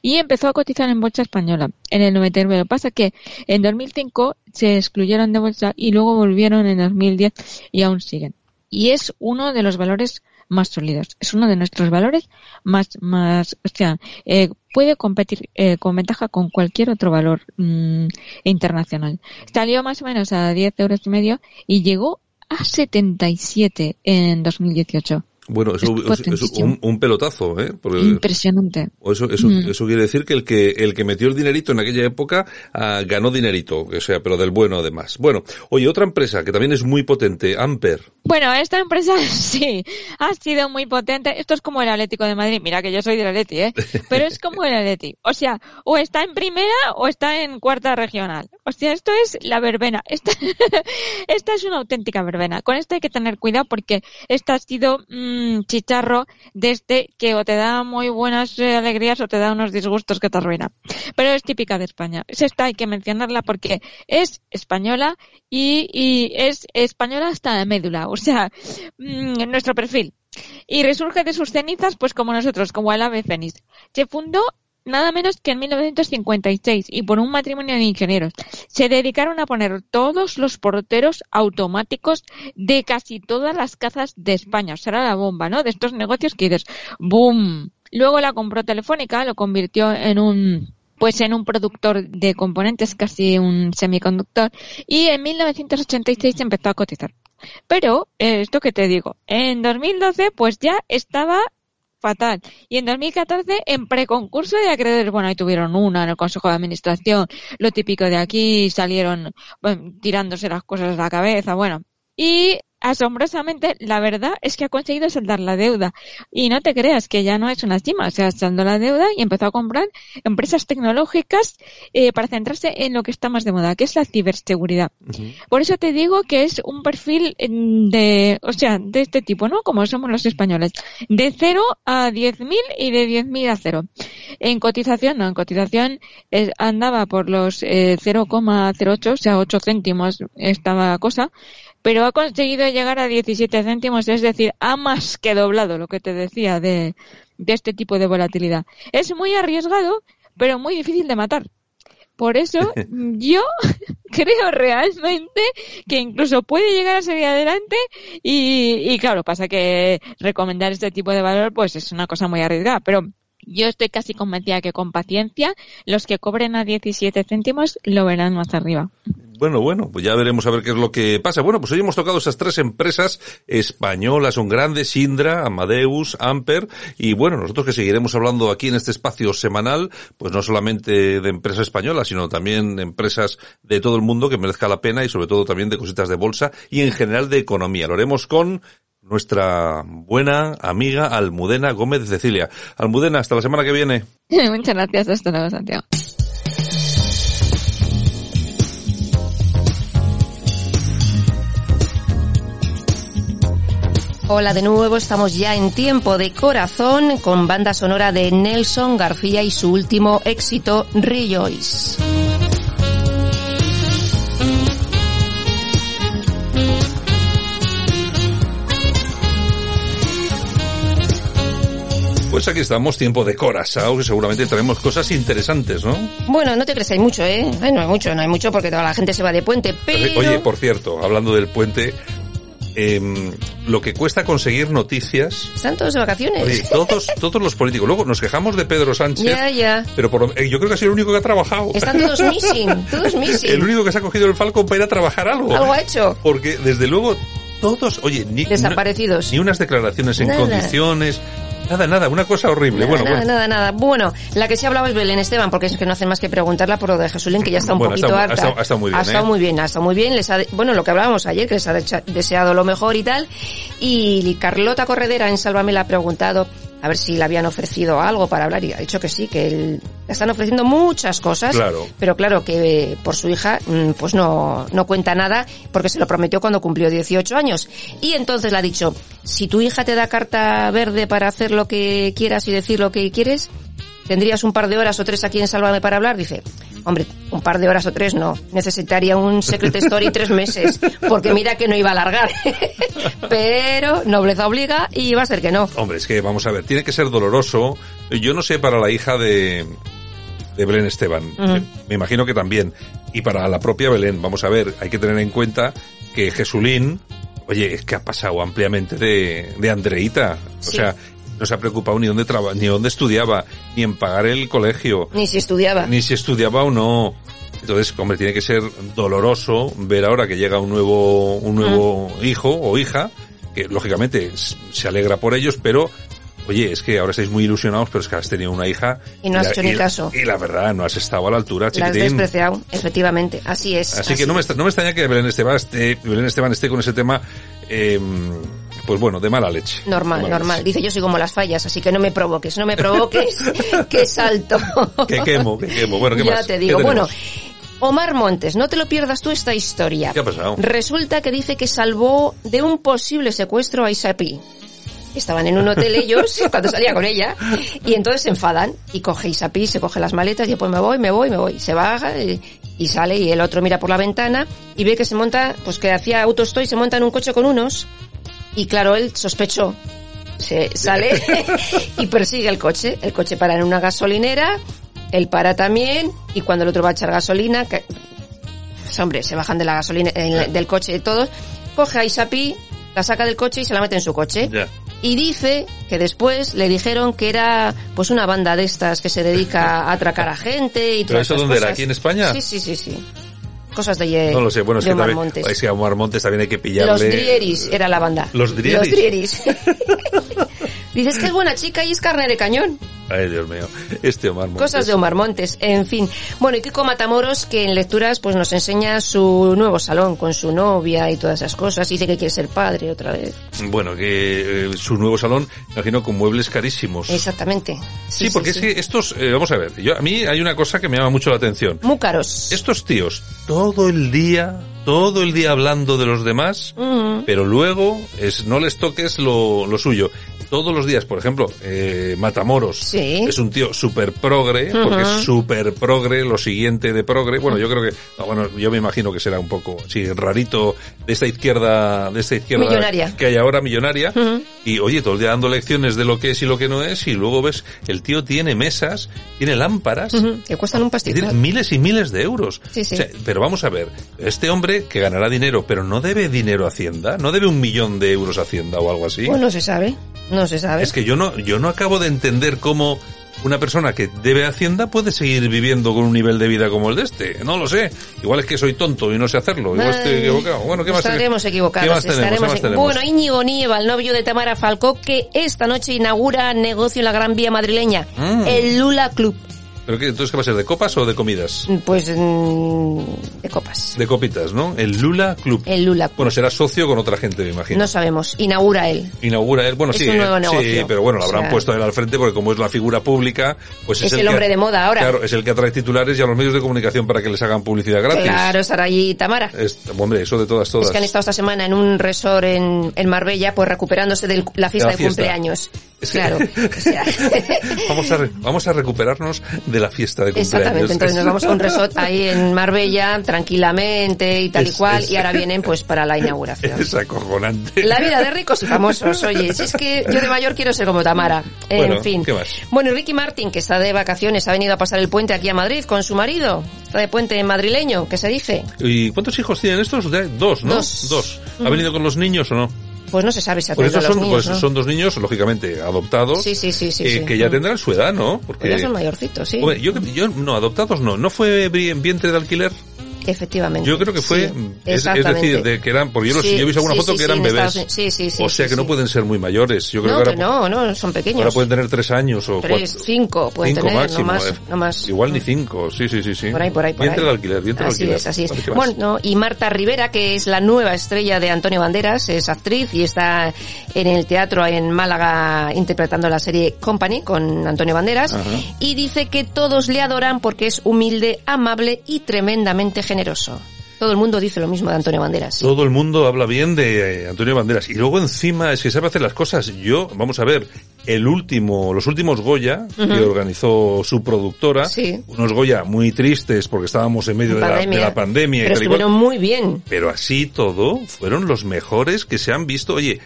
Y empezó a cotizar en bolsa española en el 99. Lo que pasa que en 2005 se excluyeron de bolsa y luego volvieron en 2010 y aún siguen. Y es uno de los valores más sólidos. Es uno de nuestros valores más, más, o sea, eh, puede competir eh, con ventaja con cualquier otro valor mm, internacional. Salió más o menos a 10 euros y medio y llegó a 77 en 2018. Bueno, eso Es un, un pelotazo, ¿eh? Porque- Impresionante. eso, eso, Mm. eso quiere decir que el que el que metió el dinerito en aquella época ah, ganó dinerito, o sea, pero del bueno además. Bueno, oye, otra empresa que también es muy potente, Amper. Bueno, esta empresa sí ha sido muy potente. Esto es como el Atlético de Madrid. Mira que yo soy del Atleti, ¿eh? Pero es como el Atleti. O sea, o está en primera o está en cuarta regional. O sea, esto es la verbena. Esta, esta es una auténtica verbena. Con esto hay que tener cuidado porque esta ha sido mm, chicharro desde que o te da muy buenas eh, alegrías o te da unos disgustos que te arruinan. Pero es típica de España. Es esta hay que mencionarla porque es española y, y es española hasta la médula. Sea, mm, nuestro perfil. Y resurge de sus cenizas, pues como nosotros, como el ave. Se fundó nada menos que en 1956 y por un matrimonio de ingenieros. Se dedicaron a poner todos los porteros automáticos de casi todas las cazas de España. O sea, era la bomba, ¿no? De estos negocios que dices, ¡boom! Luego la compró Telefónica, lo convirtió en un pues en un productor de componentes, casi un semiconductor, y en 1986 empezó a cotizar. Pero, eh, esto que te digo, en 2012 pues ya estaba fatal. Y en 2014, en preconcurso de acreedores, bueno, ahí tuvieron una en el Consejo de Administración, lo típico de aquí, salieron tirándose las cosas a la cabeza, bueno. Y asombrosamente, la verdad es que ha conseguido saldar la deuda. Y no te creas que ya no es una estima, o sea, saldó la deuda y empezó a comprar empresas tecnológicas eh, para centrarse en lo que está más de moda, que es la ciberseguridad. Por eso te digo que es un perfil mm, de, o sea, de este tipo, ¿no? Como somos los españoles. De 0 a 10.000 y de 10.000 a 0. En cotización, no, en cotización eh, andaba por los eh, 0,08, o sea, 8 céntimos esta cosa, pero ha conseguido llegar a 17 céntimos, es decir, ha más que doblado lo que te decía de, de este tipo de volatilidad. Es muy arriesgado, pero muy difícil de matar. Por eso yo creo realmente que incluso puede llegar a seguir adelante y, y claro, pasa que recomendar este tipo de valor pues es una cosa muy arriesgada, pero yo estoy casi convencida que con paciencia los que cobren a 17 céntimos lo verán más arriba. Bueno, bueno, pues ya veremos a ver qué es lo que pasa. Bueno, pues hoy hemos tocado esas tres empresas españolas, son grandes, Indra, Amadeus, Amper, y bueno, nosotros que seguiremos hablando aquí en este espacio semanal, pues no solamente de empresas españolas, sino también de empresas de todo el mundo que merezca la pena y sobre todo también de cositas de bolsa y en general de economía. Lo haremos con nuestra buena amiga Almudena Gómez de Cecilia. Almudena, hasta la semana que viene. Muchas gracias, hasta luego, Santiago. Hola de nuevo, estamos ya en tiempo de corazón con banda sonora de Nelson García y su último éxito, Rejoice. Pues aquí estamos, tiempo de Corazao, que seguramente traemos cosas interesantes, ¿no? Bueno, no te crees, hay mucho, ¿eh? Ay, no hay mucho, no hay mucho porque toda la gente se va de puente, pero... Oye, por cierto, hablando del puente, eh, lo que cuesta conseguir noticias. Están todos de vacaciones. Oye, todos, todos los políticos. Luego nos quejamos de Pedro Sánchez. Ya, ya. Pero por, eh, yo creo que ha sido el único que ha trabajado. Están todos missing, todos missing. El único que se ha cogido el Falcon para ir a trabajar algo. Algo ha hecho. Porque desde luego todos, oye, ni, Desaparecidos. ni unas declaraciones en Nada. condiciones. Nada, nada, una cosa horrible. bueno, nada, bueno. nada, nada. Bueno, la que sí hablaba es Belén Esteban, porque es que no hacen más que preguntarla por lo de Jesulín, que ya está un Bueno, poquito ha harta. estado- ha estado muy bien, Ha estado ¿eh? muy bien, ha estado muy bien. Les ha bueno, lo que hablábamos ayer, que les ha deseado lo mejor y tal. Y Carlota Corredera en Sálvame le ha preguntado a ver si le habían ofrecido algo para hablar y ha dicho que sí, que él- le están ofreciendo muchas cosas. Claro. Pero claro que eh, por su hija, mm, pues no, no cuenta nada porque se lo prometió cuando cumplió 18 años. Y entonces le ha dicho, si tu hija te da carta verde para hacer lo que quieras y decir lo que quieres, ¿tendrías un par de horas o tres aquí en Sálvame para hablar? Dice, hombre, un par de horas o tres no. Necesitaría un Secret Story tres meses. Porque mira que no iba a alargar. Pero nobleza obliga y va a ser que no. Hombre, es que vamos a ver, tiene que ser doloroso. Yo no sé para la hija de, de Belén Esteban. Ujú. Me imagino que también. Y para la propia Belén, vamos a ver, hay que tener en cuenta que Jesulín, oye, es que ha pasado ampliamente de, de Andreita. O sea, no se ha preocupado ni dónde traba, ni dónde estudiaba, ni en pagar el colegio, Ni si estudiaba. ni si estudiaba o no. Entonces, hombre, tiene que ser doloroso ver ahora que llega un nuevo, un nuevo hijo o hija, que lógicamente se alegra por ellos, pero oye, es que ahora estáis muy ilusionados, pero es que has tenido una hija. Y no has la- hecho ni y- caso. Y la verdad, no has estado a la altura, La has chiquitín. despreciado, efectivamente. Así es. Así que no me, no me extraña que Belén Esteban esté, Belén Esteban esté con ese tema, eh, pues bueno, de mala leche. Normal, mala normal. Dice, yo soy como las fallas, así que no me provoques, no me provoques, que salto. Que quemo, que quemo. Bueno, ¿qué ya más? te ¿Qué digo. Bueno? Omar Montes, no te lo pierdas tú esta historia. ¿Qué ha pasado? Resulta que dice que salvó de un posible secuestro a Isapi. Estaban en un hotel ellos, cuando salía con ella, y entonces se enfadan, y coge Isapi, se coge las maletas, y pues me voy, me voy, me voy. Se baja y, y sale, y el otro mira por la ventana, y ve que se monta, pues que hacía autostop y se monta en un coche con unos, y claro, él sospechó. Se sale y persigue el coche. El coche para en una gasolinera, él para también, y cuando el otro va a echar gasolina, que- pues, hombre, se bajan de la gasolina, eh, del coche de todos, coge a Isapi, la saca del coche y se la mete en su coche. Y dice que después le dijeron que era pues una banda de estas que se dedica a atracar a gente y ¿Pero todas eso dónde era? cosas. ¿Aquí en España? Sí, sí, sí, sí. Cosas de, No lo sé, bueno, es que Omar también, Montes. es que a Omar Montes también hay que pillarle. Los Drieris era la banda. Los Drieris. Los Drieris. Dices que es buena chica y es carne de cañón. Ay, Dios mío. Este Omar Montes. Cosas de Omar Montes, en fin. Bueno, y Kiko Matamoros, que en lecturas pues nos enseña su nuevo salón con su novia y todas esas cosas. Dice que quiere ser padre otra vez. Bueno, que eh, su nuevo salón, imagino, con muebles carísimos. Exactamente. Sí, porque es que estos, eh, vamos a ver, yo, a mí hay una cosa que me llama mucho la atención. Muy caros. Estos tíos, todo el día, todo el día hablando de los demás, pero luego es, no les toques lo, lo suyo. Todos los días, por ejemplo, eh, Matamoros Sí. es un tío súper progre, porque es súper progre, lo siguiente de progre. Bueno, yo creo que, no, bueno, yo me imagino que será un poco, sí, rarito de esta izquierda, de esta izquierda Millonaria. que hay ahora, millonaria. Y oye, todo el día dando lecciones de lo que es y lo que no es, y luego ves, el tío tiene mesas, tiene lámparas, Que cuestan un es decir, pastizal. miles y miles de euros. Sí, sí. O sea, pero vamos a ver, este hombre que ganará dinero, pero no debe dinero a Hacienda, no debe un millón de euros a Hacienda o algo así. Pues no se sabe. No se sabe. Es que yo no, yo no acabo de entender cómo una persona que debe a Hacienda puede seguir viviendo con un nivel de vida como el de este. No lo sé. Igual es que soy tonto y no sé hacerlo. Igual estoy equivocado. Bueno, ¿qué más Estaremos ¿Qué equivocados. tenemos? ¿Qué más tenemos? Bueno, Íñigo Nieva, el novio de Tamara Falcó, que esta noche inaugura negocio en la Gran Vía madrileña, Mm. el Lula Club. ¿Pero qué, entonces qué va a ser? ¿De copas o de comidas? Pues mm, de copas. De copitas, ¿no? El Lula Club. El Lula Club. Bueno, será socio con otra gente, me imagino. No sabemos. Inaugura él. Inaugura él, bueno, Es sí, un nuevo eh, sí, pero bueno, lo O habrán sea- puesto él al frente porque como es la figura pública, pues es, Es el hombre de moda ahora. Claro, es el que atrae titulares y a los medios de comunicación para que les hagan publicidad gratis. Claro, estará allí Tamara. Es- hombre, eso de todas, todas. Es que han estado esta semana en un resort en, en Marbella, pues recuperándose de la fiesta la de, fiesta. cumpleaños. Es que- Claro. o sea, vamos, a vamos a recuperarnos de la fiesta de cumpleaños. Exactamente, entonces nos vamos a un resort ahí en Marbella, tranquilamente y tal y cual, es- y ahora vienen pues para la inauguración. Es acojonante. La vida de ricos y famosos, oye, si es que yo de mayor quiero ser como Tamara. Bueno, en fin. ¿qué más? Bueno, y Ricky Martin, que está de vacaciones, ha venido a pasar el puente aquí a Madrid con su marido. Está de puente madrileño, ¿qué se dice? ¿Y cuántos hijos tienen estos? Dos, ¿no? Dos. ¿Ha Ujú. venido con los niños o no? Pues no se sabe si ha Pues a los son, niños, pues ¿no? son dos niños, lógicamente, adoptados. Sí, sí, sí, sí, eh, sí. Que ya tendrán su edad, ¿no? Porque... Pues ya son mayorcitos, sí. Hombre, yo, yo, no, adoptados no. ¿No fue vi- vientre de alquiler? Efectivamente. Yo creo que fue, Sí, es, es decir, de que eran, porque yo, Sí, yo he visto alguna sí, foto que eran bebés. Estados Unidos. Sí, sí, sí, o sea que no pueden ser muy mayores. Yo creo no, que ahora, no, no, son pequeños. ahora pueden tener tres años o Tres, cuatro. cinco pueden cinco tener, máximo. no más, eh. no más. Igual ni cinco, sí, sí, sí. sí. Por ahí, por ahí, por vientre ahí. de alquiler, vientre Así alquiler. es, así es. Bueno, y Marta Rivera, que es la nueva estrella de Antonio Banderas, es actriz y está en el teatro en Málaga interpretando la serie Company con Antonio Banderas. Ajá. Y dice que todos le adoran porque es humilde, amable y tremendamente generoso. Todo el mundo dice lo mismo de Antonio Banderas. sí. Todo el mundo habla bien de eh, Antonio Banderas. Y luego encima es que sabe hacer las cosas. Yo, vamos a ver, el último, los últimos Goya, que organizó su productora, Sí. unos Goya muy tristes porque estábamos en medio de la, de la pandemia Pero y estuvieron muy bien. Pero así todo, fueron los mejores que se han visto. Oye,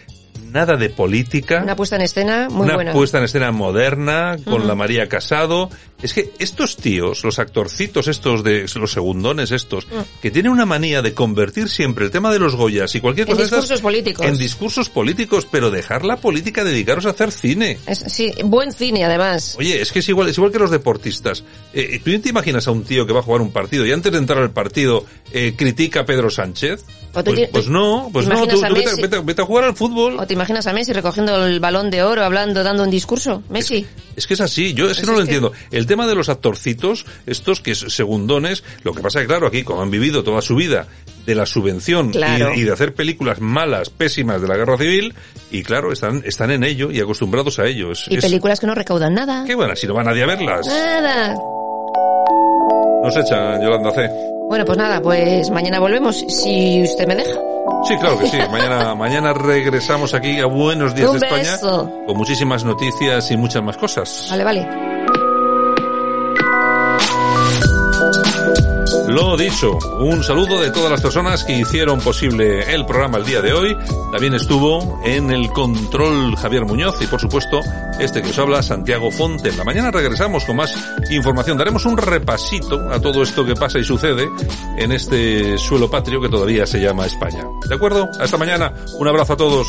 nada de política. Una puesta en escena muy una buena. puesta en escena moderna, con la María Casado. Es que estos tíos, los actorcitos estos de los segundones estos, Mm. que tienen una manía de convertir siempre el tema de los Goyas y cualquier En cosa estas discursos políticos. en discursos políticos, pero dejar la política, dedicaros a hacer cine. Es- sí, buen cine además. Oye, es que es igual, es igual que los deportistas. Eh, ¿Tú te imaginas a un tío que va a jugar un partido y antes de entrar al partido eh, critica a Pedro Sánchez? Pues, pues no, pues ¿te no, tú, tú vete, Messi? vete- vete a jugar al fútbol. ¿O te imaginas a Messi recogiendo el balón de oro, hablando, dando un discurso? Messi. Es que es así, yo es que Pues no lo es que- entiendo. El tema de los actorcitos, estos que es segundones, lo que pasa es que claro, aquí como han vivido toda su vida de la subvención y- Claro. y, de hacer películas malas, pésimas de la guerra civil, y claro, están, están en ello y acostumbrados a ello. Es, Y es- películas que no recaudan nada. Qué bueno, si no va nadie a verlas. Nada. Nos echan, Yolanda C. Bueno, pues nada, pues mañana volvemos, si usted me deja. Sí, claro que sí. Mañana, mañana regresamos aquí a Buenos Días Un de España beso. con muchísimas noticias y muchas más cosas. Vale, vale. Lo dicho, un saludo de todas las personas que hicieron posible el programa el día de hoy. También estuvo en el control Javier Muñoz y por supuesto este que os habla Santiago Fonte. La mañana regresamos con más información. Daremos un repasito a todo esto que pasa y sucede en este suelo patrio que todavía se llama España. ¿De acuerdo? Hasta mañana. Un abrazo a todos.